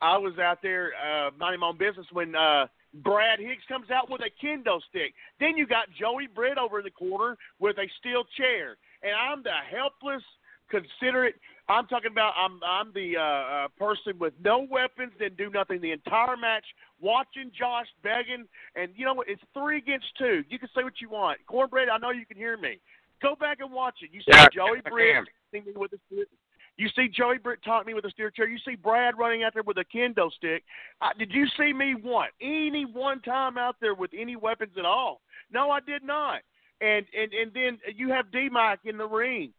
I was out there uh, minding my own business when. Uh, Brad Hicks comes out with a kendo stick. Then you got Joey Britt over in the corner with a steel chair, and I'm the helpless, considerate. I'm talking about I'm I'm the uh, uh, person with no weapons, then do nothing the entire match, watching Josh begging, and you know what? It's three against two. You can say what you want. Cornbread, I know you can hear me. Go back and watch it. You see
Yeah,
Joey Britt with the you see Joey Britt talking me with a steer chair. You see Brad running out there with a kendo stick. Did you see me one any one time out there with any weapons at all? No, I did not. And and and then you have DeMike in the ring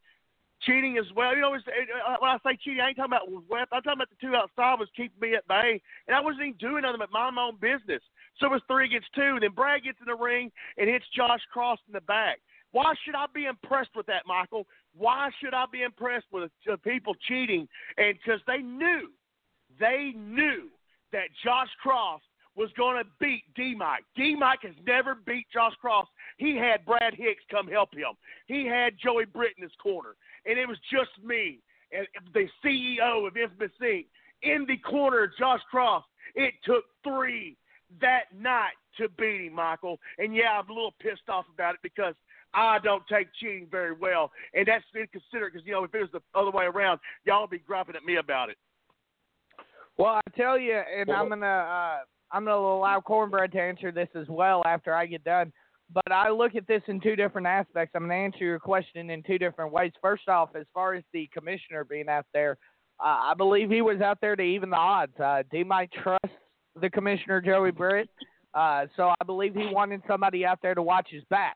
cheating as well. You know, it's, it, uh, when I say cheating, I ain't talking about with weapons. I'm talking about the two outside was keeping me at bay, and I wasn't even doing nothing but my own business. So it was three against two. And then Brad gets in the ring and hits Josh Cross in the back. Why should I be impressed with that, Michael? Why should I be impressed with people cheating? And because they knew, they knew that Josh Cross was going to beat DeMike. D Mike has never beat Josh Cross. He had Brad Hicks come help him. He had Joey Britt in his corner, and it was just me, and the CEO of Infamous Inc. in the corner of Josh Cross. It took three that night to beat him, Michael. And yeah, I'm a little pissed off about it because I don't take cheating very well, and that's inconsiderate because you know if it was the other way around, y'all would be griping at me about it.
Well, I tell you, and I'm gonna uh, I'm gonna allow Cornbread to answer this as well after I get done. But I look at this in two different aspects. I'm gonna answer your question in two different ways. First off, as far as the commissioner being out there, uh, I believe he was out there to even the odds. Uh, DeMike trust the commissioner Joey Britt, uh, so I believe he wanted somebody out there to watch his back.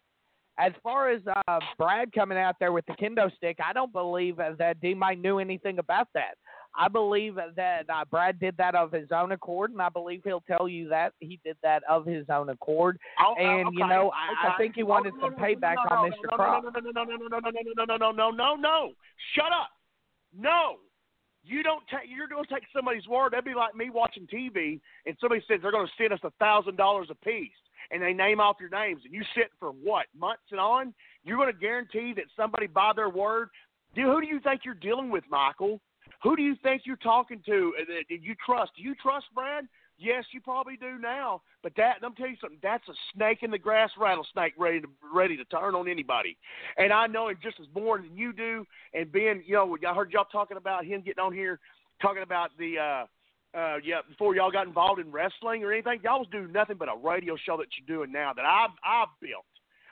As far as uh, Brad coming out there with the kendo stick, I don't believe that DeMike knew anything about that. I believe that uh, Brad did that of his own accord, and I believe he'll tell you that he did that of his own accord.
Oh,
and
okay,
you know, I, I think he wanted
Oh,
some
no, no,
payback
no, no,
on
no,
Mr.
no,
Cross.
No, no, no, no, no, no, no, no, no, no, no, no, no. Shut up. No. You don't take. You're going to take somebody's word. That'd be like me watching TV and somebody says they're going to send us a thousand dollars a piece, and they name off your names, and you sit for what months and on. You're going to guarantee that somebody by their word. Dude, who do you think you're dealing with, Michael? Who do you think you're talking to? uh, That you trust? Do you trust Brad? Yes, you probably do now. But that, let me tell you something. That's a snake in the grass rattlesnake ready to ready to turn on anybody. And I know him just as more than you do. And being, you know, I heard y'all talking about him getting on here, talking about the, uh, uh, yeah, before y'all got involved in wrestling or anything. Y'all was doing nothing but a radio show that you're doing now that I've I've built.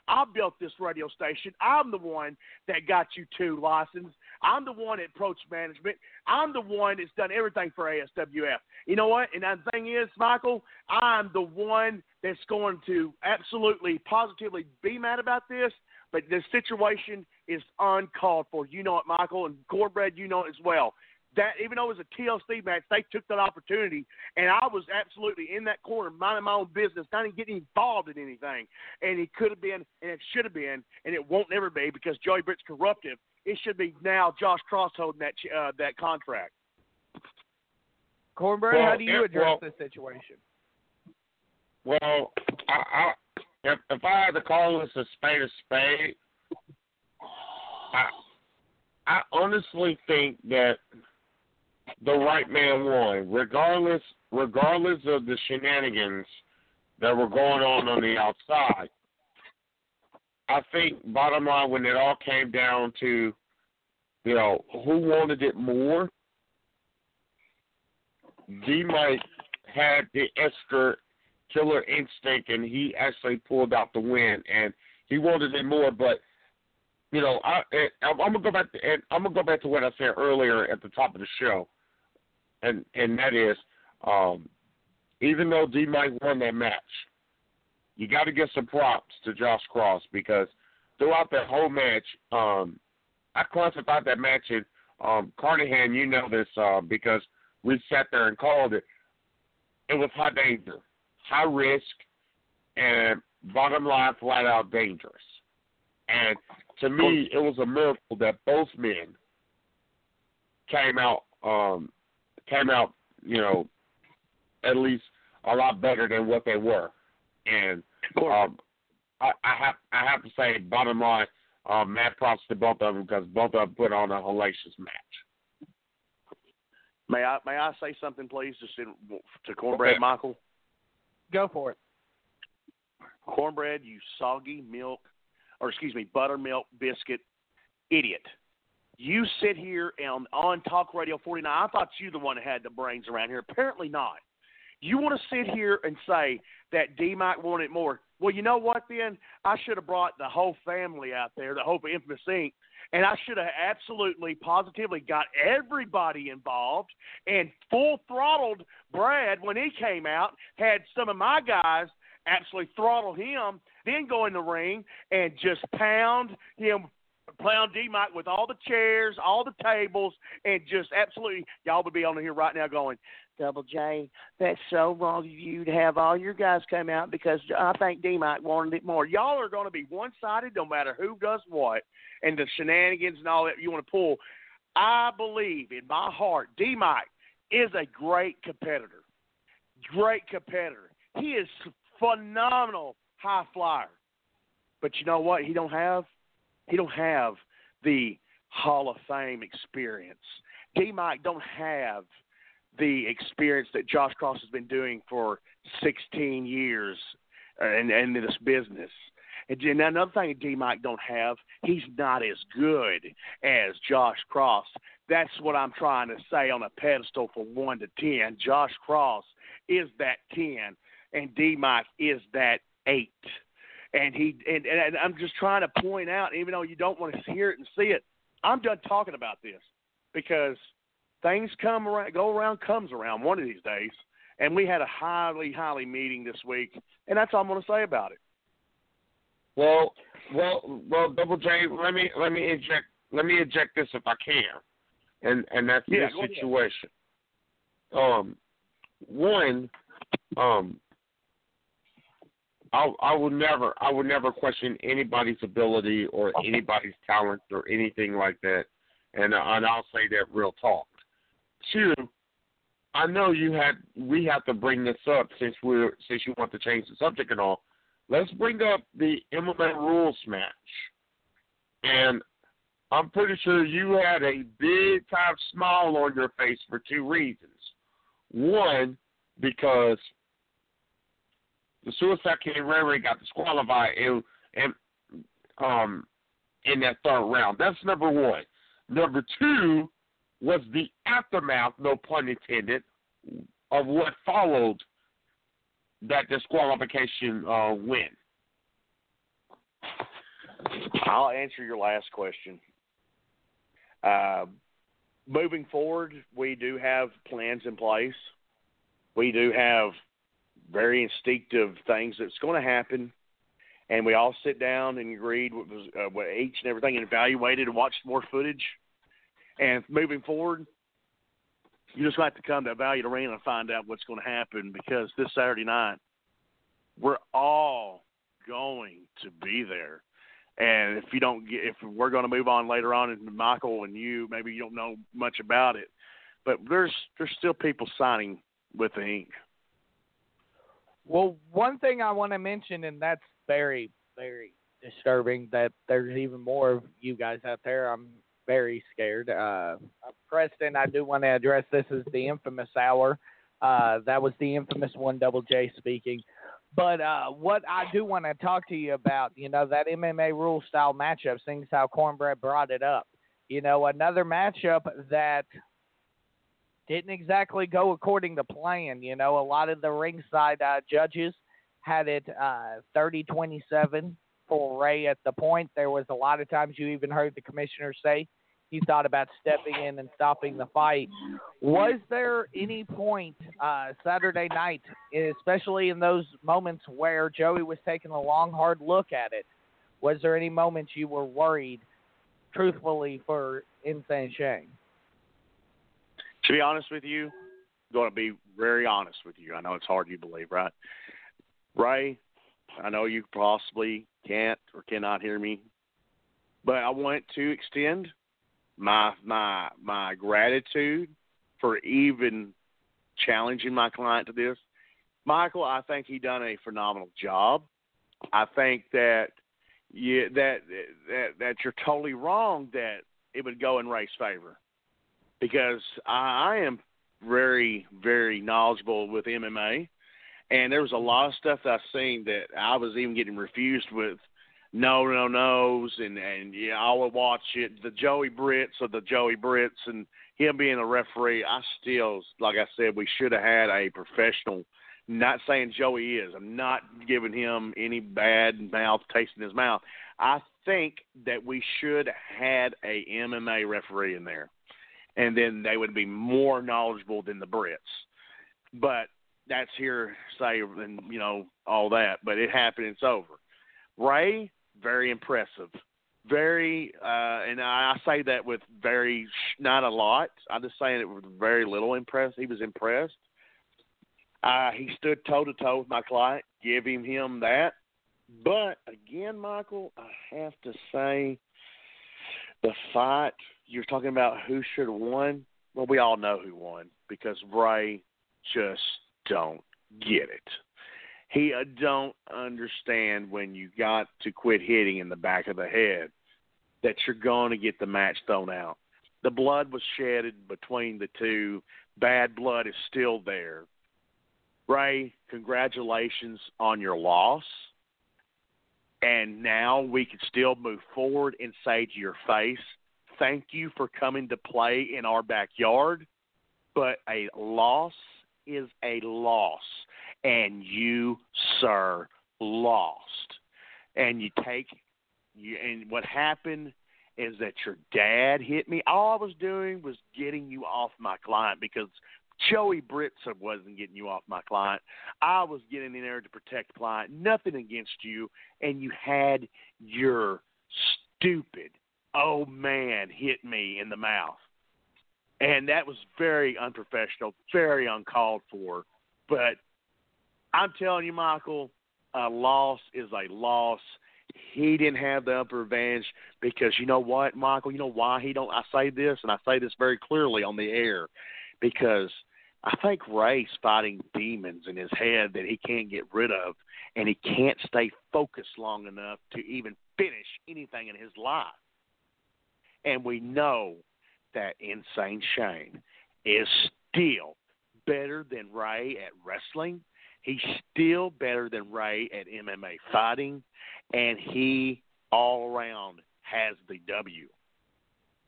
I built this radio station. I'm the one that got you two licensed. I'm the one that approached management. I'm the one that's done everything for ASWF. You know what? And the thing is, Michael, I'm the one that's going to absolutely, positively be mad about this. But the situation is uncalled for. You know it, Michael, and Cornbread, you know it as well. That even though it was a TLC match, they took that opportunity, and I was absolutely in that corner, minding my own business, not even getting involved in anything. And it could have been, and it should have been, and it won't never be because Joey Britt's corruptive. It should be now Josh Cross holding that uh, that contract.
Cornbread,
Well,
how do you address
well-
this situation?
Well, I, I if if I had to call this a spade a spade, I I honestly think that the right man won, regardless regardless of the shenanigans that were going on on the outside. I think bottom line when it all came down to, you know, who wanted it more, DeMike had the extra killer instinct and he actually pulled out the win and he wanted it more but you know I and I'm gonna go back to and I'm gonna go back to what I said earlier at the top of the show and and that is um even though DeMike won that match you got to give some props to Josh Cross because throughout that whole match um I classified that match in um Carnahan you know this uh because we sat there and called it it was high danger high risk, and bottom line, flat out dangerous. And to me, it was a miracle that both men came out, um, came out, you know, at least a lot better than what they were. And um, I, I have, I have to say, bottom line, um, mad props to both of them because both of them put on a hellacious match.
May I may I say something, please, just in, to Cornbread,
Okay.
Michael?
Go for it.
Cornbread, you soggy milk, or excuse me, buttermilk biscuit idiot. You sit here and on Talk Radio 49. I thought you the one that had the brains around here. Apparently not. You want to sit here and say that DeMike wanted more. Well, you know what? Then I should have brought the whole family out there, the whole of Infamous Inc., and I should have absolutely, positively got everybody involved and full throttled Brad when he came out. Had some of my guys absolutely throttle him, then go in the ring and just pound him, pound DeMike with all the chairs, all the tables, and just absolutely, y'all would be on here right now going, Double J, that's so wrong of you to have all your guys come out because I think DeMike wanted it more. Y'all are going to be one sided no matter who does what, and the shenanigans and all that you want to pull. I believe in my heart, DeMike is a great competitor. Great competitor. He is phenomenal high flyer. But you know what? He don't have he don't have the Hall of Fame experience. DeMike don't have the experience that Josh Cross has been doing for 16 years uh, in, in this business. And another thing DeMike don't have, he's not as good as Josh Cross. That's what I'm trying to say on a pedestal from one to ten. Josh Cross is that ten, and DeMike is that eight. And he and, and I'm just trying to point out, even though you don't want to hear it and see it, I'm done talking about this because things come around, go around, comes around one of these days. And we had a highly, highly meeting this week, and that's all I'm going to say about it.
Well, well, well, Double J. Let me let me inject let me inject this if I can, and and that's
Yeah,
this
go ahead.
situation. Um, one, um, I I would never I would never question anybody's ability or anybody's talent or anything like that, and uh, and I'll say that real talk. Two, I know you had we have to bring this up since we're since you want to change the subject and all. Let's bring up the MMA rules match, and I'm pretty sure you had a big time smile on your face for two reasons. One, because the Suicide King Ray Ray got disqualified and, and um in that third round. That's number one. Number two was the aftermath, no pun intended, of what followed that disqualification uh, win.
I'll answer your last question. Uh, moving forward, we do have plans in place. We do have very instinctive things that's going to happen, and we all sit down and agreed what was uh, what each and everything and evaluated and watched more footage. And moving forward, you just have to come to Valiant Arena and find out what's going to happen because this Saturday night, we're all going to be there. And if you don't get, if we're going to move on later on, and Michael and you, maybe you don't know much about it, but there's there's still people signing with the ink.
Well, one thing I want to mention, and that's very, very disturbing that there's even more of you guys out there. I'm very scared. Uh, Preston, I do want to address this as the infamous hour. Uh, that was the infamous one, Double J speaking. But uh, what I do want to talk to you about, you know, that MMA rule style matchup, seeing how Cornbread brought it up. You know, another matchup that didn't exactly go according to plan. You know, a lot of the ringside uh, judges had it uh, 30-27 for Ray at the point. There was a lot of times you even heard the commissioner say he thought about stepping in and stopping the fight. Was there any point uh, Saturday night, especially in those moments where Joey was taking a long, hard look at it? Was there any moments you were worried, truthfully, for Insane Shane?
To be honest with you, I'm going to be very honest with you. I know it's hard to believe, right? Ray, I know you possibly can't or cannot hear me, but I want to extend my my my gratitude for even challenging my client to this. Michael, I think he done a phenomenal job. I think that yeah, that that that you're totally wrong that it would go in Ray's favor because I, I am very very knowledgeable with MMA, and there was a lot of stuff that I've seen that I was even getting refused with no no no's and and yeah I would watch it. The Joey Brits or the Joey Brits and him being a referee I still like I said we should have had a professional. Not saying Joey is. I'm not giving him any bad mouth taste in his mouth. I think that we should had a MMA referee in there and then they would be more knowledgeable than the Brits but that's here say and you know all that but it happened it's over Ray very impressive. Very, uh, and I, I say that with very, not a lot. I'm just saying it with very little impressed. He was impressed. Uh, he stood toe to toe with my client, give him him that. But again, Michael, I have to say, the fight you're talking about who should have won. Well, we all know who won because Ray just don't get it he uh, don't understand when you got to quit hitting in the back of the head that you're going to get the match thrown out. The blood was shedded between the two. Bad blood is still there. Ray, congratulations on your loss. And now we can still move forward and say to your face, thank you for coming to play in our backyard. But a loss is a loss and you, sir, lost. And you take you and what happened is that your dad hit me. All I was doing was getting you off my client because Joey Britson wasn't getting you off my client. I was getting in there to protect the client. Nothing against you, and you had your stupid oh man hit me in the mouth. And that was very unprofessional, very uncalled for. But I'm telling you, Michael, a loss is a loss. He didn't have the upper advantage because you know what, Michael? You know why he don't? I say this, and I say this very clearly on the air, because I think Ray's fighting demons in his head that he can't get rid of, and he can't stay focused long enough to even finish anything in his life. And we know that Insane Shane is still better than Ray at wrestling. He's still better than Ray at MMA fighting, and he all around has the W.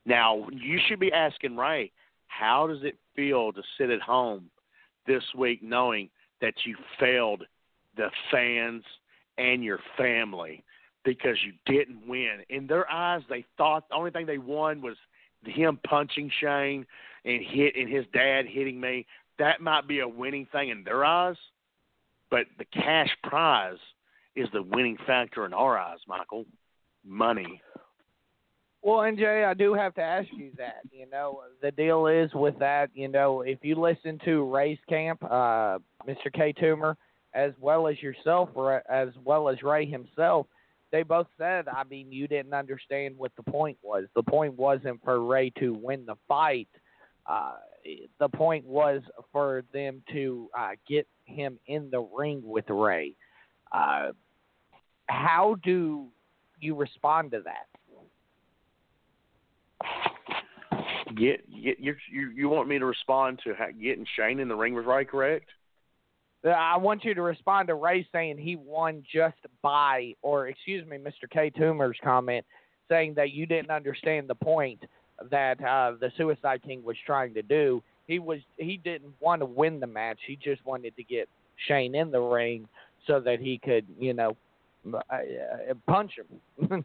Now, you should be asking Ray, how does it feel to sit at home this week knowing that you failed the fans and your family because you didn't win? In their eyes, they thought the only thing they won was him punching Shane and hit and his dad hitting me. That might be a winning thing in their eyes, but the cash prize is the winning factor in our eyes, Michael. Money.
Well, NJ, I do have to ask you that. You know, the deal is with that. You know, if you listen to Ray's camp, uh, Mr. K. Toomer, as well as yourself, as well as Ray himself, they both said, I mean, you didn't understand what the point was. The point wasn't for Ray to win the fight. Uh, the point was for them to uh, get him in the ring with Ray. Uh, how do you respond to that?
Get get you you want me to respond to getting Shane in the ring with Ray, correct?
I want you to respond to Ray saying he won just by, or excuse me, Mr. K. Toomer's comment saying that you didn't understand the point that uh, the Suicide King was trying to do. He was he didn't want to win the match. He just wanted to get Shane in the ring so that he could, you know, uh, uh, punch him.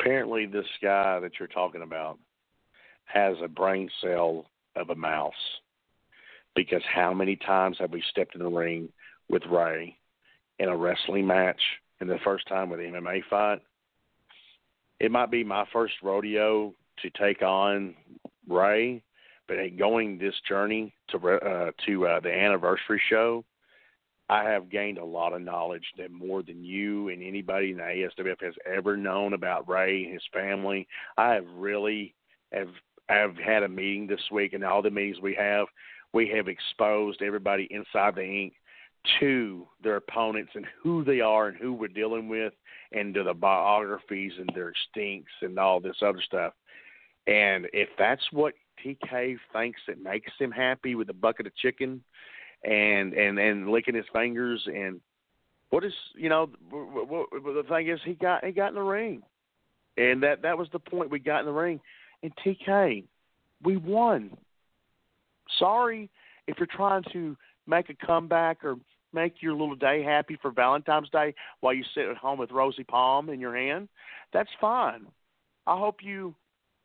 Apparently, this guy that you're talking about has a brain cell of a mouse. Because how many times have we stepped in the ring with Ray in a wrestling match, and the first time with an MMA fight? It might be my first rodeo to take on Ray, but in going this journey to uh, to uh, the anniversary show, I have gained a lot of knowledge that more than you and anybody in the ASWF has ever known about Ray and his family. I have really have have had a meeting this week, and all the meetings we have, we have exposed everybody inside the ink to their opponents and who they are and who we're dealing with, and to the biographies and their stinks and all this other stuff. And if that's what TK thinks that makes him happy with a bucket of chicken and and and licking his fingers and what is you know the thing is he got he got in the ring. And that that was the point we got in the ring and TK we won sorry if you're trying to make a comeback or make your little day happy for Valentine's Day while you sit at home with Rosie Palm in your hand that's fine I hope you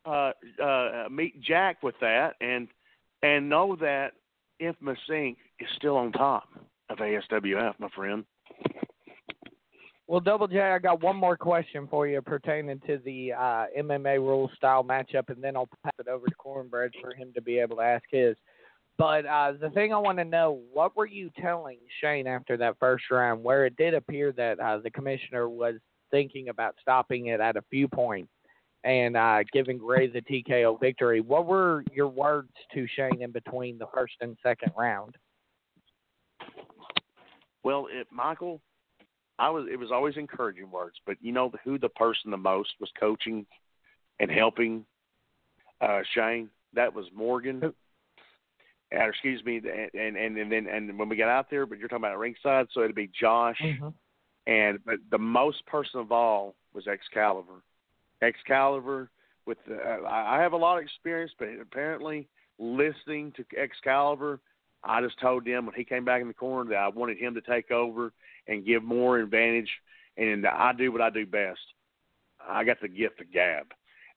uh uh meet Jack with that and and know that Infamous Inc. is still on top of ASWF, my friend.
Well, Double J, I got one more question for you pertaining to the uh, MMA rule style matchup, and then I'll pass it over to Cornbread for him to be able to ask his. But uh, the thing I want to know, what were you telling Shane after that first round, where it did appear that uh, the commissioner was thinking about stopping it at a few points and uh, giving Ray the TKO victory? What were your words to Shane in between the first and second round?
Well, it, Michael, I was it was always encouraging words, but you know who the person the most was coaching and helping uh Shane? That was Morgan. Uh, excuse me, and and and then and when we got out there, but you're talking about ringside, so it'd be Josh, and but the most person of all was XKaliber. XKaliber with the, uh, I I have a lot of experience, but apparently listening to XKaliber, I just told them when he came back in the corner that I wanted him to take over and give more advantage, and I do what I do best. I got the gift of gab,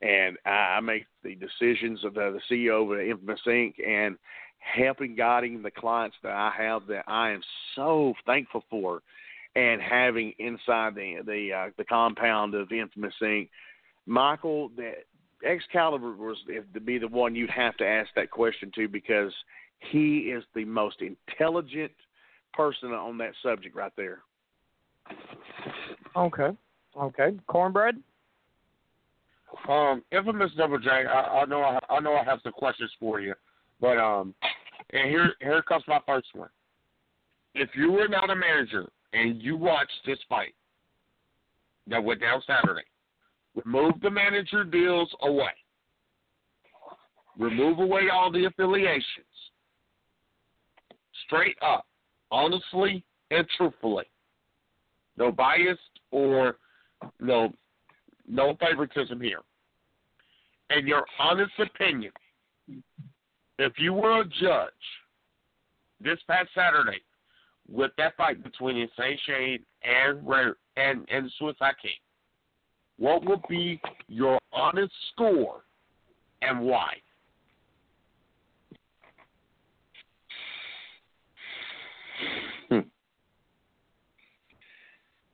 and I, make the decisions of the, the CEO of Infamous Inc. and helping guiding the clients that I have that I am so thankful for, and having inside the the uh, the compound of Infamous Inc. Michael, that XKaliber was to be the one you'd have to ask that question to because he is the most intelligent person on that subject right there.
Okay. Okay. Cornbread.
Um, infamous Double J. I, I know I, I know I have some questions for you, but um, and here here comes my first one. If you were not a manager and you watched this fight that went down Saturday, remove the manager deals away, remove away all the affiliations, straight up, honestly and truthfully, no bias or no no favoritism here. And your honest opinion, if you were a judge this past Saturday with that fight between Insane Shane and and and Suicide King, what would be your honest score and why?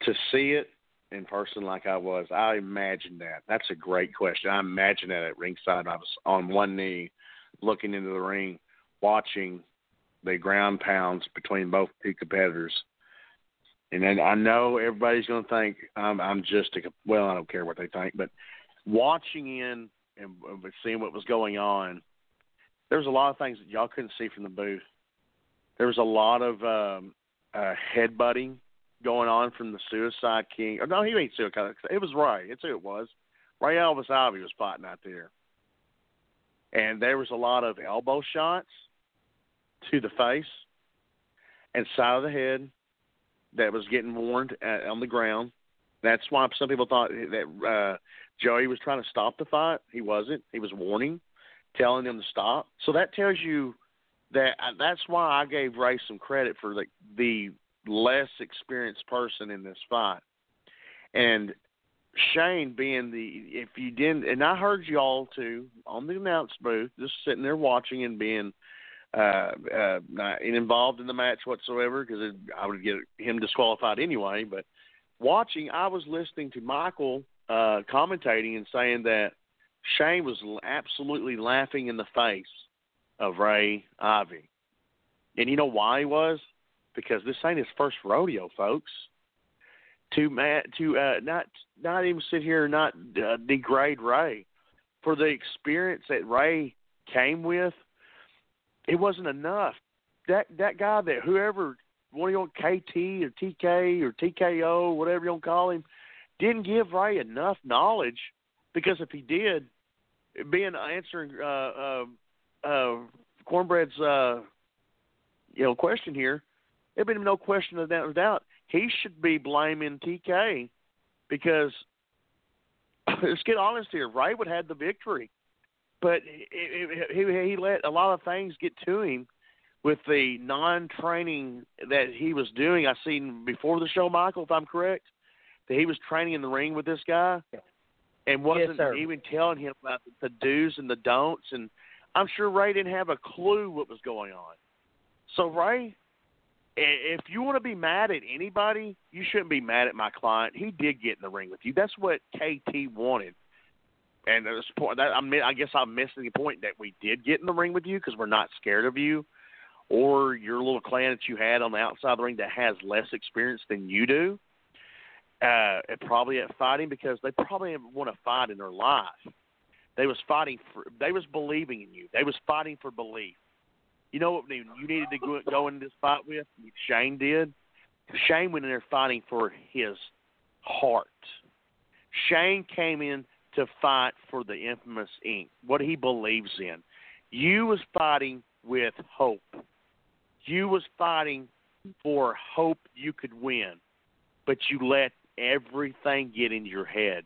To see it in person like I was, I imagine that. That's a great question. I imagine that at ringside. I was on one knee, looking into the ring, watching the ground pounds between both two competitors. And then I know everybody's going to think I'm, I'm just a well. I don't care what they think, but watching in and seeing what was going on, there was a lot of things that y'all couldn't see from the booth. There was a lot of um, uh, headbutting going on from the Suicide King. Or no, he ain't Suicide. It was Ray. It's who it was. Ray Elvis Ivy was fighting out there, and there was a lot of elbow shots to the face and side of the head that was getting warned at, on the ground. That's why some people thought that uh, Joey was trying to stop the fight. He wasn't. He was warning, telling them to stop. So that tells you that uh, that's why I gave Ray some credit for the the less experienced person in this fight. And Shane being the if you didn't and I heard you all too on the announce booth, just sitting there watching and being uh uh not involved in the match whatsoever because I would get him disqualified anyway, but watching I was listening to Michael uh commentating and saying that Shane was absolutely laughing in the face of Ray Ivy. And you know why he was? Because this ain't his first rodeo, folks. To Matt, to uh, not not even sit here and not uh, degrade Ray for the experience that Ray came with. It wasn't enough. That that guy that whoever one of you want KT or TK or TKO whatever you want to call him didn't give Ray enough knowledge because if he did, being answering uh, uh, uh, Cornbread's uh, you know question here, there been no question of that doubt. He should be blaming TK because let's get honest here. Ray would have the victory, but he, he, he let a lot of things get to him with the non-training that he was doing. I seen before the show, Michael, if I'm correct, that he was training in the ring with this guy and wasn't
sir.
even telling him about the do's and the don'ts. And I'm sure Ray didn't have a clue what was going on. So Ray, if you want to be mad at anybody, you shouldn't be mad at my client. He did get in the ring with you. That's what KT wanted. And at this point, that, I mean, I guess I'm missing the point that we did get in the ring with you because we're not scared of you, or your little clan that you had on the outside of the ring that has less experience than you do. Uh, probably at fighting because they probably didn't want to fight in their life. They was fighting for. They was believing in you. They was fighting for belief. You know what you needed to go, go into this fight with? Shane did. Shane went in there fighting for his heart. Shane came in to fight for the Infamous Inc, What he believes in. You was fighting with hope. You was fighting for hope you could win, but you let everything get in your head.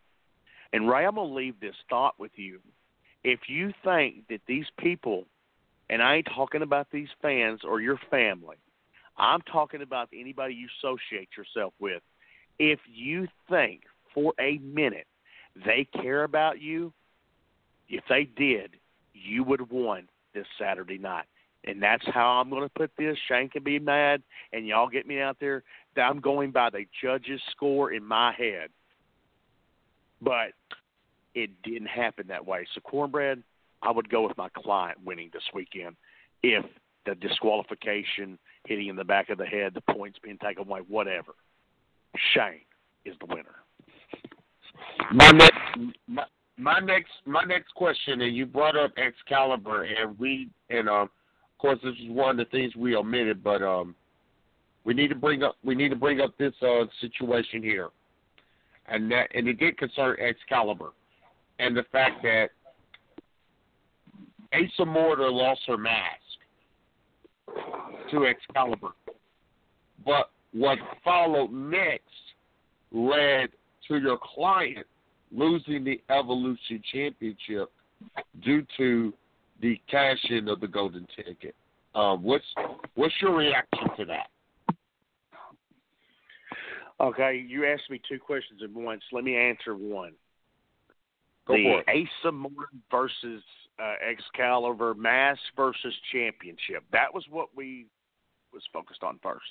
And Ray, I'm gonna leave this thought with you. If you think that these people and I ain't talking about these fans or your family. I'm talking about anybody you associate yourself with. If you think for a minute they care about you, If they did, you would have won this Saturday night. And that's how I'm going to put this. Shane can be mad, and y'all get me out there. I'm going by the judge's score in my head. But it didn't happen that way. So, Cornbread, I would go with my client winning this weekend if the disqualification, hitting in the back of the head, the points being taken away, whatever. Shane is the winner.
My next, my, my next, my next question, and you brought up XKaliber, and we, and um, of course, this is one of the things we omitted, but um, we need to bring up, we need to bring up this uh situation here, and that, and it did concern XKaliber, and the fact that Asa Morta lost her mask to XKaliber, but what followed next led to your client losing the Evolution Championship due to the cash in of the golden ticket. Um, what's what's your reaction to that?
Okay, you asked me two questions at once. Let me answer one.
Go
the
for it.
Asa Morta versus uh, XKaliber Mass versus Championship. That was what we was focused on first.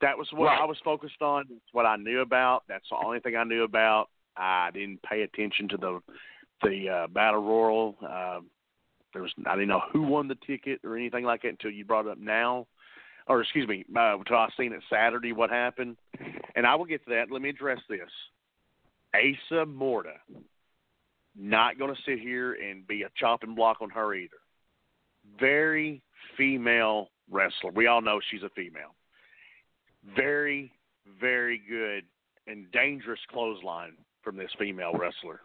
That was what
Right.
I was focused on. That's what I knew about. That's the only thing I knew about. I didn't pay attention to the the uh, battle royal. Uh, there was I didn't know who won the ticket or anything like that until you brought it up now, or excuse me, uh, until I seen it Saturday. What happened? And I will get to that. Let me address this. Asa Morta, not going to sit here and be a chopping block on her either. Very female wrestler. We all know she's a female. Very, very good and dangerous clothesline from this female wrestler.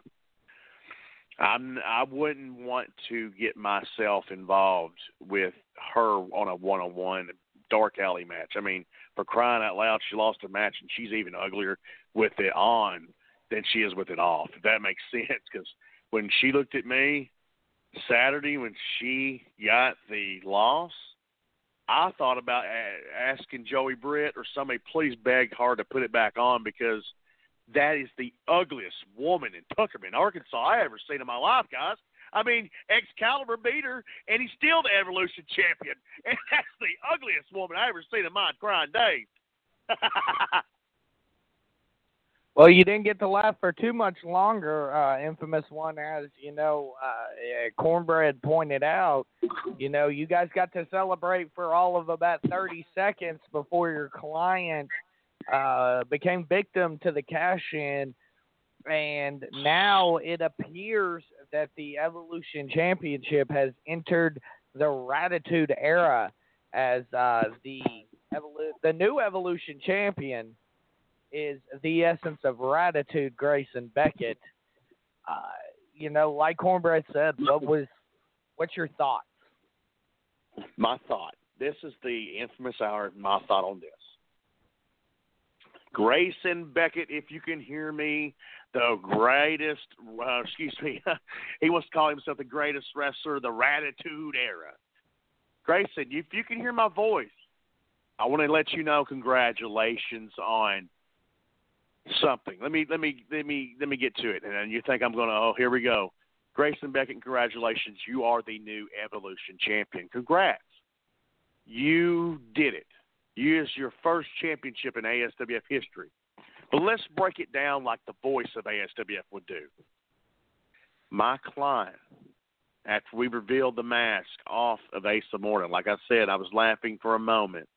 I'm I wouldn't want to get myself involved with her on a one on one dark alley match. I mean, for crying out loud, she lost a match and she's even uglier with it on than she is with it off. If that makes sense, because when she looked at me Saturday when she got the loss, I thought about asking Joey Britt or somebody please beg her to put it back on because that is the ugliest woman in Tuckerman, Arkansas I ever seen in my life, guys. I mean, XKaliber beat her, and he's still the Evolution champion, and that's the ugliest woman I ever seen in my crying days.
Well, you didn't get to laugh for too much longer, uh, infamous one, as you know, uh, uh, Cornbread pointed out. You know, you guys got to celebrate for all of about 30 seconds before your client uh, became victim to the cash in. And now it appears that the Evolution Championship has entered the Ratitude era as uh, the evolu- the new Evolution Champion is the essence of Ratitude, Grayson Beckett. Uh, you know, like Cornbread said, what was what's your thought?
my thought. This is the infamous hour. My thought on this. Grayson Beckett, if you can hear me, the greatest. Uh, excuse me. he wants to call himself the greatest wrestler of the Ratitude era. Grayson, if you can hear my voice, I want to let you know congratulations on something. Let me let me let me let me get to it. And you think I'm going to? Oh, here we go. Grayson Beckett, congratulations. You are the new Evolution champion. Congrats. You did it. You is your first championship in ASWF history. But let's break it down like the voice of ASWF would do. My client, after we revealed the mask off of Asa Morta, like I said, I was laughing for a moment.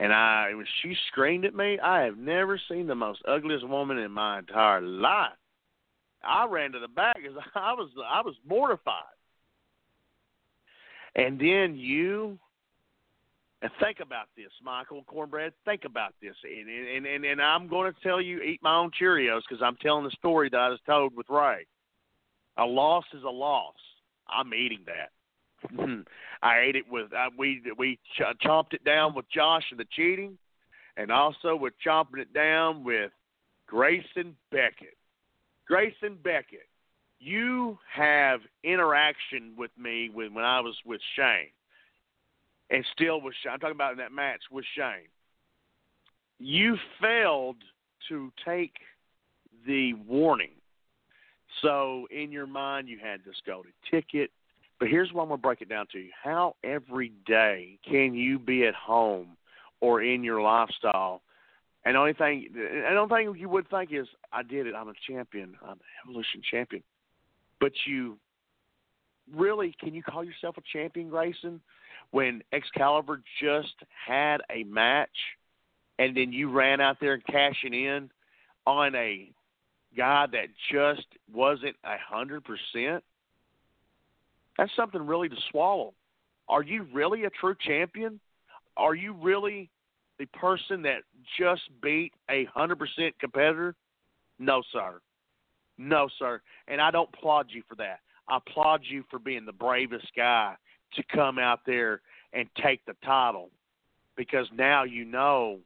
And I when she screamed at me, I have never seen the most ugliest woman in my entire life. I ran to the back because I was I was mortified. And then you and think about this, Michael Cornbread. Think about this, and and and, and I'm going to tell you, eat my own Cheerios because I'm telling the story that I was told with Ray. A loss is a loss. I'm eating that. I ate it with uh, we we ch- chomped it down with Josh and the cheating, and also with chomping it down with Grayson Beckett. Grayson Beckett, you have interaction with me when when I was with Shane, and still with Shane. I'm talking about in that match with Shane. You failed to take the warning So in your mind, you had this golden ticket. But here's what I'm going to break it down to you. How every day can you be at home or in your lifestyle? And the only thing, and don't think you would think is, I did it. I'm a champion. I'm an evolution champion. But you really, can you call yourself a champion, Grayson? When XKaliber just had a match and then you ran out there and cashing in on a guy that just wasn't a hundred percent. That's something really to swallow. Are you really a true champion? Are you really the person that just beat a hundred percent competitor? No, sir. No, sir. And I don't applaud you for that. I applaud you for being the bravest guy to come out there and take the title because now you know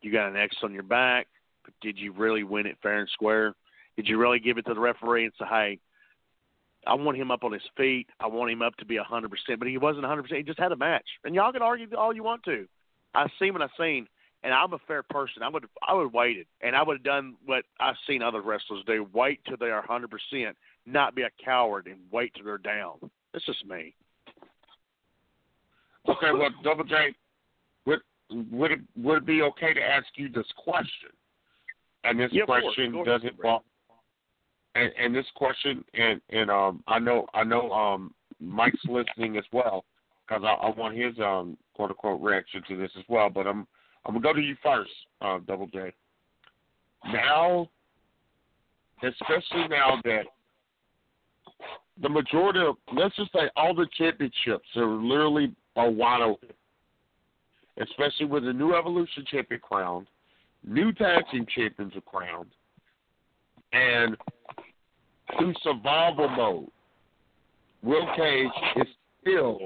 you got an X on your back. But did you really win it fair and square? Did you really give it to the referee and say, hey, I want him up on his feet. I want him up to be a 100%. But he wasn't a 100%. He just had a match. And y'all can argue all you want to. I've seen what I've seen. And I'm a fair person. I would I would have waited, and I would have done what I've seen other wrestlers do: wait till they are 100 percent, not be a coward and wait till they're down. That's just me.
Okay, well, Double J, would would it would it be okay to ask you this question? And this
Yeah, of course.
question doesn't involve. And, and this question, and and um, I know I know um, Mike's listening as well, because I, I want his um quote unquote reaction to this as well. But I'm I'm gonna go to you first, uh, Double J. Now, especially now that the majority of let's just say all the championships are literally are wide open. Especially with the new Evolution champion crowned, new tag team champions are crowned, and through survival mode, Will Cage is still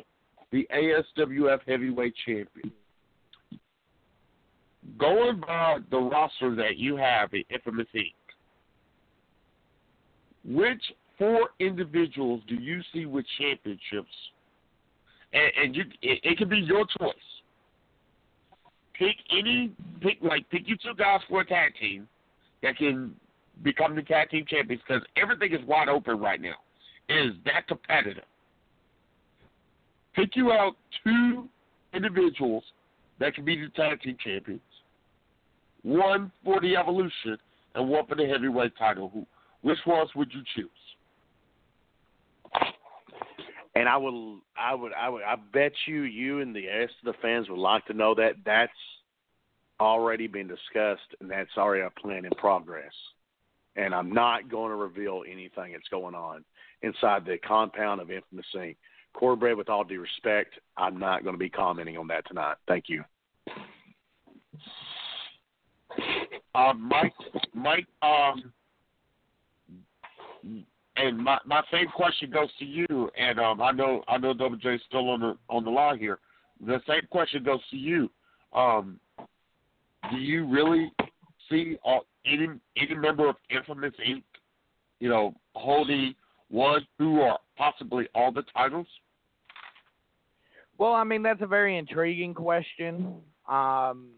the ASWF heavyweight champion. Going by the roster that you have in Infamous Inc., which four individuals do you see with championships? And, and you, it, it can be your choice. Pick any, pick like pick you two guys for a tag team that can become the tag team champions because everything is wide open right now. Is that competitive. Pick you out two individuals that can be the tag team champions, one for the evolution, and one for the heavyweight title. Who, which ones would you choose?
And I will, I would, I would, I bet you, you and the rest of the fans would like to know that that's already been discussed and that's already a plan in progress. And I'm not going to reveal anything that's going on inside the compound of Infamous Inc. Cornbread, with all due respect, I'm not going to be commenting on that tonight. Thank you.
Uh, Mike, Mike, um, and my my same question goes to you. And um, I know I know Double J's still on the on the line here. The same question goes to you. Um, do you really see all, any any member of Infamous Inc. You know, holding one, two, or possibly all the titles?
Well, I mean that's a very intriguing question. Um,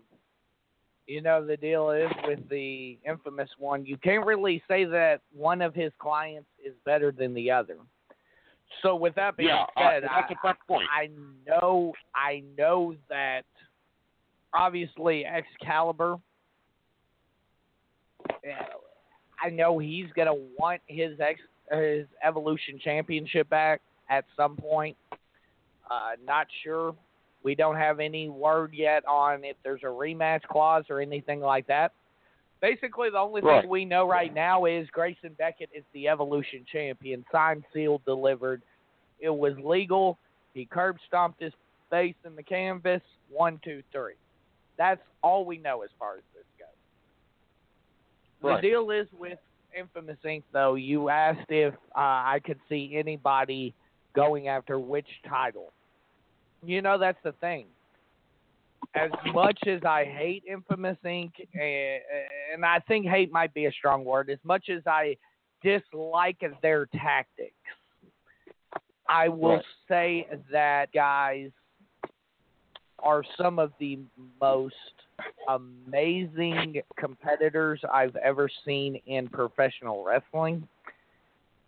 you know, the deal is with the infamous one, you can't really say that one of his clients is better than the other. So, with that being
Yeah, uh,
said,
that's a fair point.
I, I know, I know that obviously XKaliber. I know he's gonna want his ex his Evolution Championship back at some point. Uh, not sure. We don't have any word yet on if there's a rematch clause or anything like that. Basically, the only
Right.
thing we know right now is Grayson Beckett is the Evolution champion, signed, sealed, delivered. It was legal. He curb stomped his face in the canvas. One, two, three. That's all we know as far as this.
Right.
The deal is with Infamous Inc. Though you asked if uh, I could see anybody going after which title. You know that's the thing. As much as I hate Infamous Inc. eh, and I think hate might be a strong word. As much as I dislike their tactics, I will
Right.
say that guys are some of the most amazing competitors I've ever seen in professional wrestling.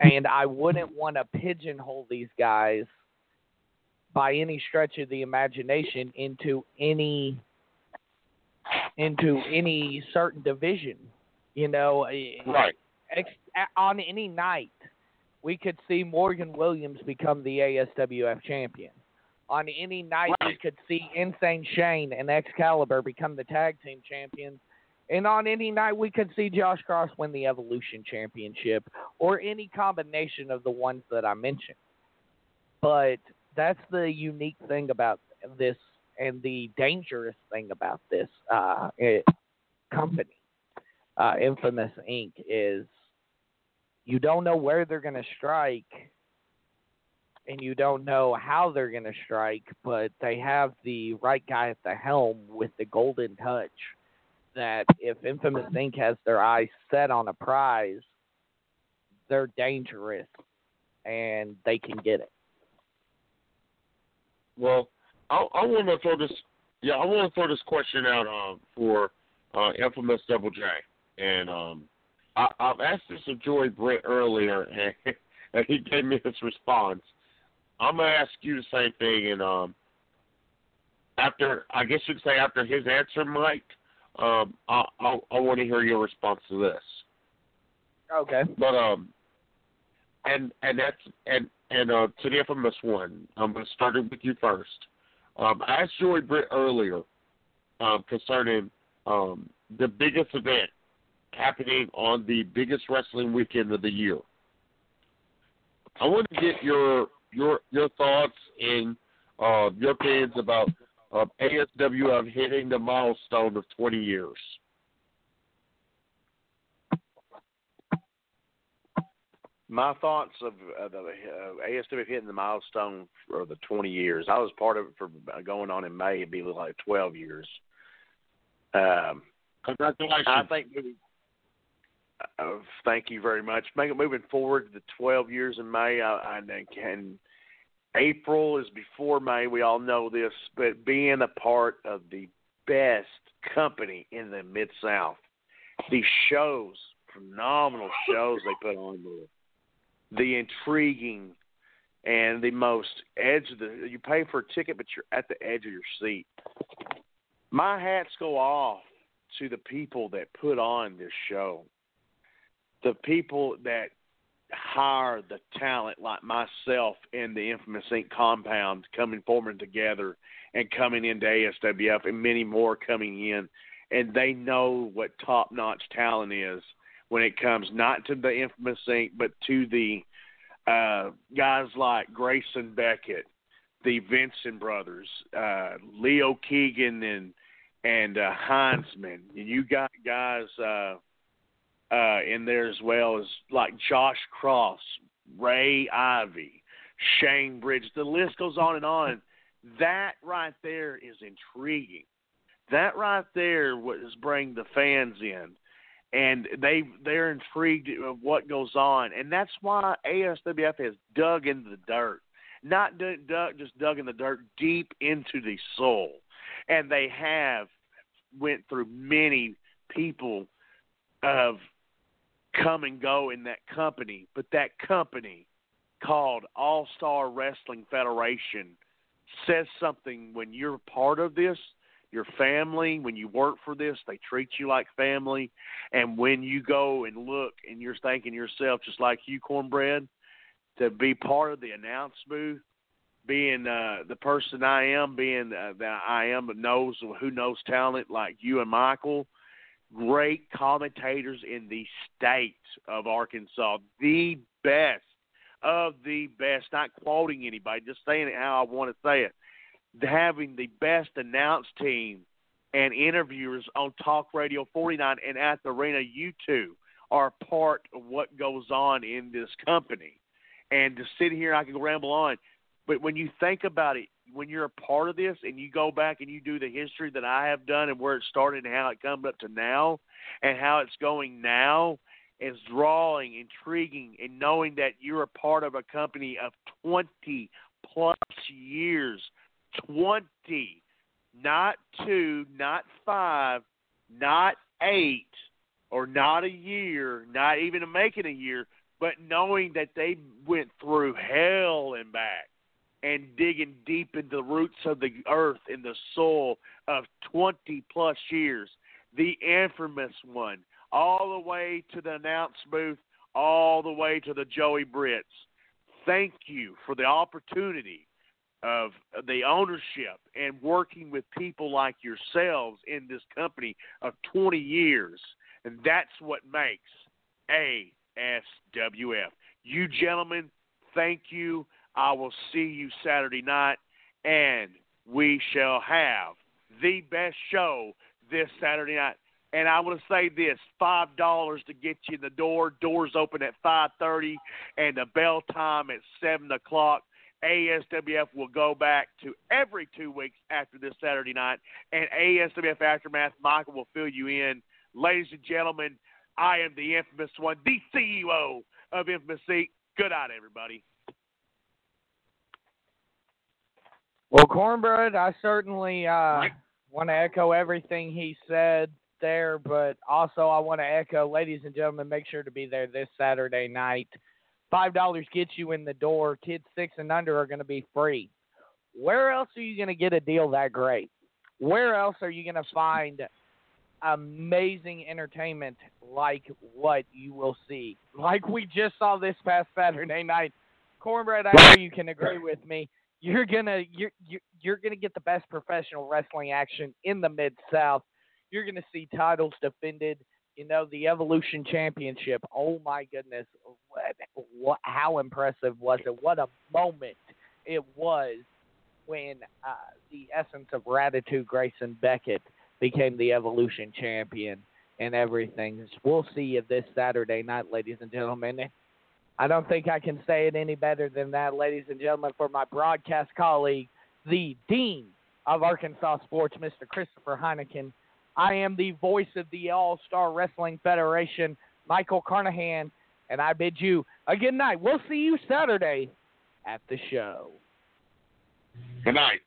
And I wouldn't want to pigeonhole these guys by any stretch of the imagination into any into any certain division. You know,
Right.
ex- on any night, we could see Morgan Williams become the ASWF champion. On any night, we could see Insane Shane and XKaliber become the tag team champions. And on any night, we could see Josh Cross win the Evolution Championship or any combination of the ones that I mentioned. But that's the unique thing about this and the dangerous thing about this uh, it, company, uh, Infamous Inc., is you don't know where they're going to strike and you don't know how they're going to strike, but they have the right guy at the helm with the golden touch that if Infamous Inc. has their eyes set on a prize, they're dangerous and they can get it.
Well, I, I want to throw this. Yeah, I want to throw this question out um, for uh, infamous Double J, and um, I, I've asked this of Joey Britt earlier, and, and he gave me his response. I'm gonna ask you the same thing, and um, after I guess you could say after his answer, Mike, um, I I, I want to hear your response to this.
Okay.
But um, and and that's and and uh, to the infamous one, I'm going to start it with you first. Um, I asked Joey Britt earlier um, concerning um, the biggest event happening on the biggest wrestling weekend of the year. I want to get your your your thoughts and uh, your opinions about uh, ASWF hitting the milestone of 20 years.
My thoughts of uh, the uh, ASW hitting the milestone for the 20 years. I was part of it for uh, going on in May. It'd be like 12 years. Um,
Congratulations.
I think. Uh, thank you very much. Moving forward to the 12 years in May. I, I and April is before May. We all know this, but being a part of the best company in the Mid South, these shows, phenomenal shows they put on there, the intriguing and the most edge of the. You pay for a ticket, but you're at the edge of your seat. My hats go off to the people that put on this show the people that hire the talent like myself in the infamous Inc. compound coming forming together and coming into ASWF and many more coming in and they know what top notch talent is when it comes not to the infamous Inc. but to the uh, guys like Grayson Beckett, the Vincent brothers, uh, Leo Keegan and and uh, Heinzman. And you got guys uh, uh, in there as well as like Josh Cross, Ray Ivy, Shane Bridge. The list goes on and on. That right there is intriguing. That right there was bring the fans in, and they they're intrigued of what goes on, and that's why ASWF has dug into the dirt, not d- dug, just dug in the dirt deep into the soul, and they have went through many people of come and go in that company, but that company called All Star Wrestling Federation says something when you're part of this, your family, when you work for this, they treat you like family. And when you go and look and you're thinking yourself, just like you, Cornbread, to be part of the announce booth, being uh, the person I am, being uh, that I am, but knows who knows talent like you and Michael, great commentators in the state of Arkansas, the best of the best. Not quoting anybody, just saying it how I want to say it. Having the best announce team and interviewers on Talk Radio 49 and at the arena, you two are part of what goes on in this company. And to sit here, I can ramble on, but when you think about it, when you're a part of this and you go back and you do the history that I have done and where it started and how it comes up to now and how it's going now, is drawing, intriguing, and knowing that you're a part of a company of 20 plus years. 20, not two, not five, not eight or not a year, not even making a year, but knowing that they went through hell and back and digging deep into the roots of the earth in the soil of 20 plus years, the infamous one, all the way to the announce booth, all the way to the Joey Britts. Thank you for the opportunity of the ownership and working with people like yourselves in this company of 20 years. And that's what makes ASWF. You gentlemen, thank you. I will see you Saturday night, and we shall have the best show this Saturday night. And I want to say this: five dollars to get you in the door. Doors open at five thirty, and the bell time at seven o'clock. ASWF will go back to every two weeks after this Saturday night, and ASWF Aftermath. Michael will fill you in, ladies and gentlemen. I am the infamous one, the CEO of Infamous Seat. Good night, everybody.
Well, Cornbread, I certainly uh, want to echo everything he said there, but also I want to echo, ladies and gentlemen, make sure to be there this Saturday night. Five dollars gets you in the door. Kids six and under are going to be free. Where else are you going to get a deal that great? Where else are you going to find amazing entertainment like what you will see, like we just saw this past Saturday night? Cornbread, I know you can agree with me. You're gonna you're you're, gonna get the best professional wrestling action in the mid South. You're gonna see titles defended. You know the Evolution Championship. Oh my goodness, what, what how impressive was it? What a moment it was when uh, the essence of Ratitude Grayson Beckett became the Evolution Champion and everything. We'll see you this Saturday night, ladies and gentlemen. I don't think I can say it any better than that, ladies and gentlemen, for my broadcast colleague, the Dean of Arkansas Sports, Mr. Christopher Heineken. I am the voice of the All Star Wrestling Federation, Michael Carnahan, and I bid you a good night. We'll see you Saturday at the show.
Good night.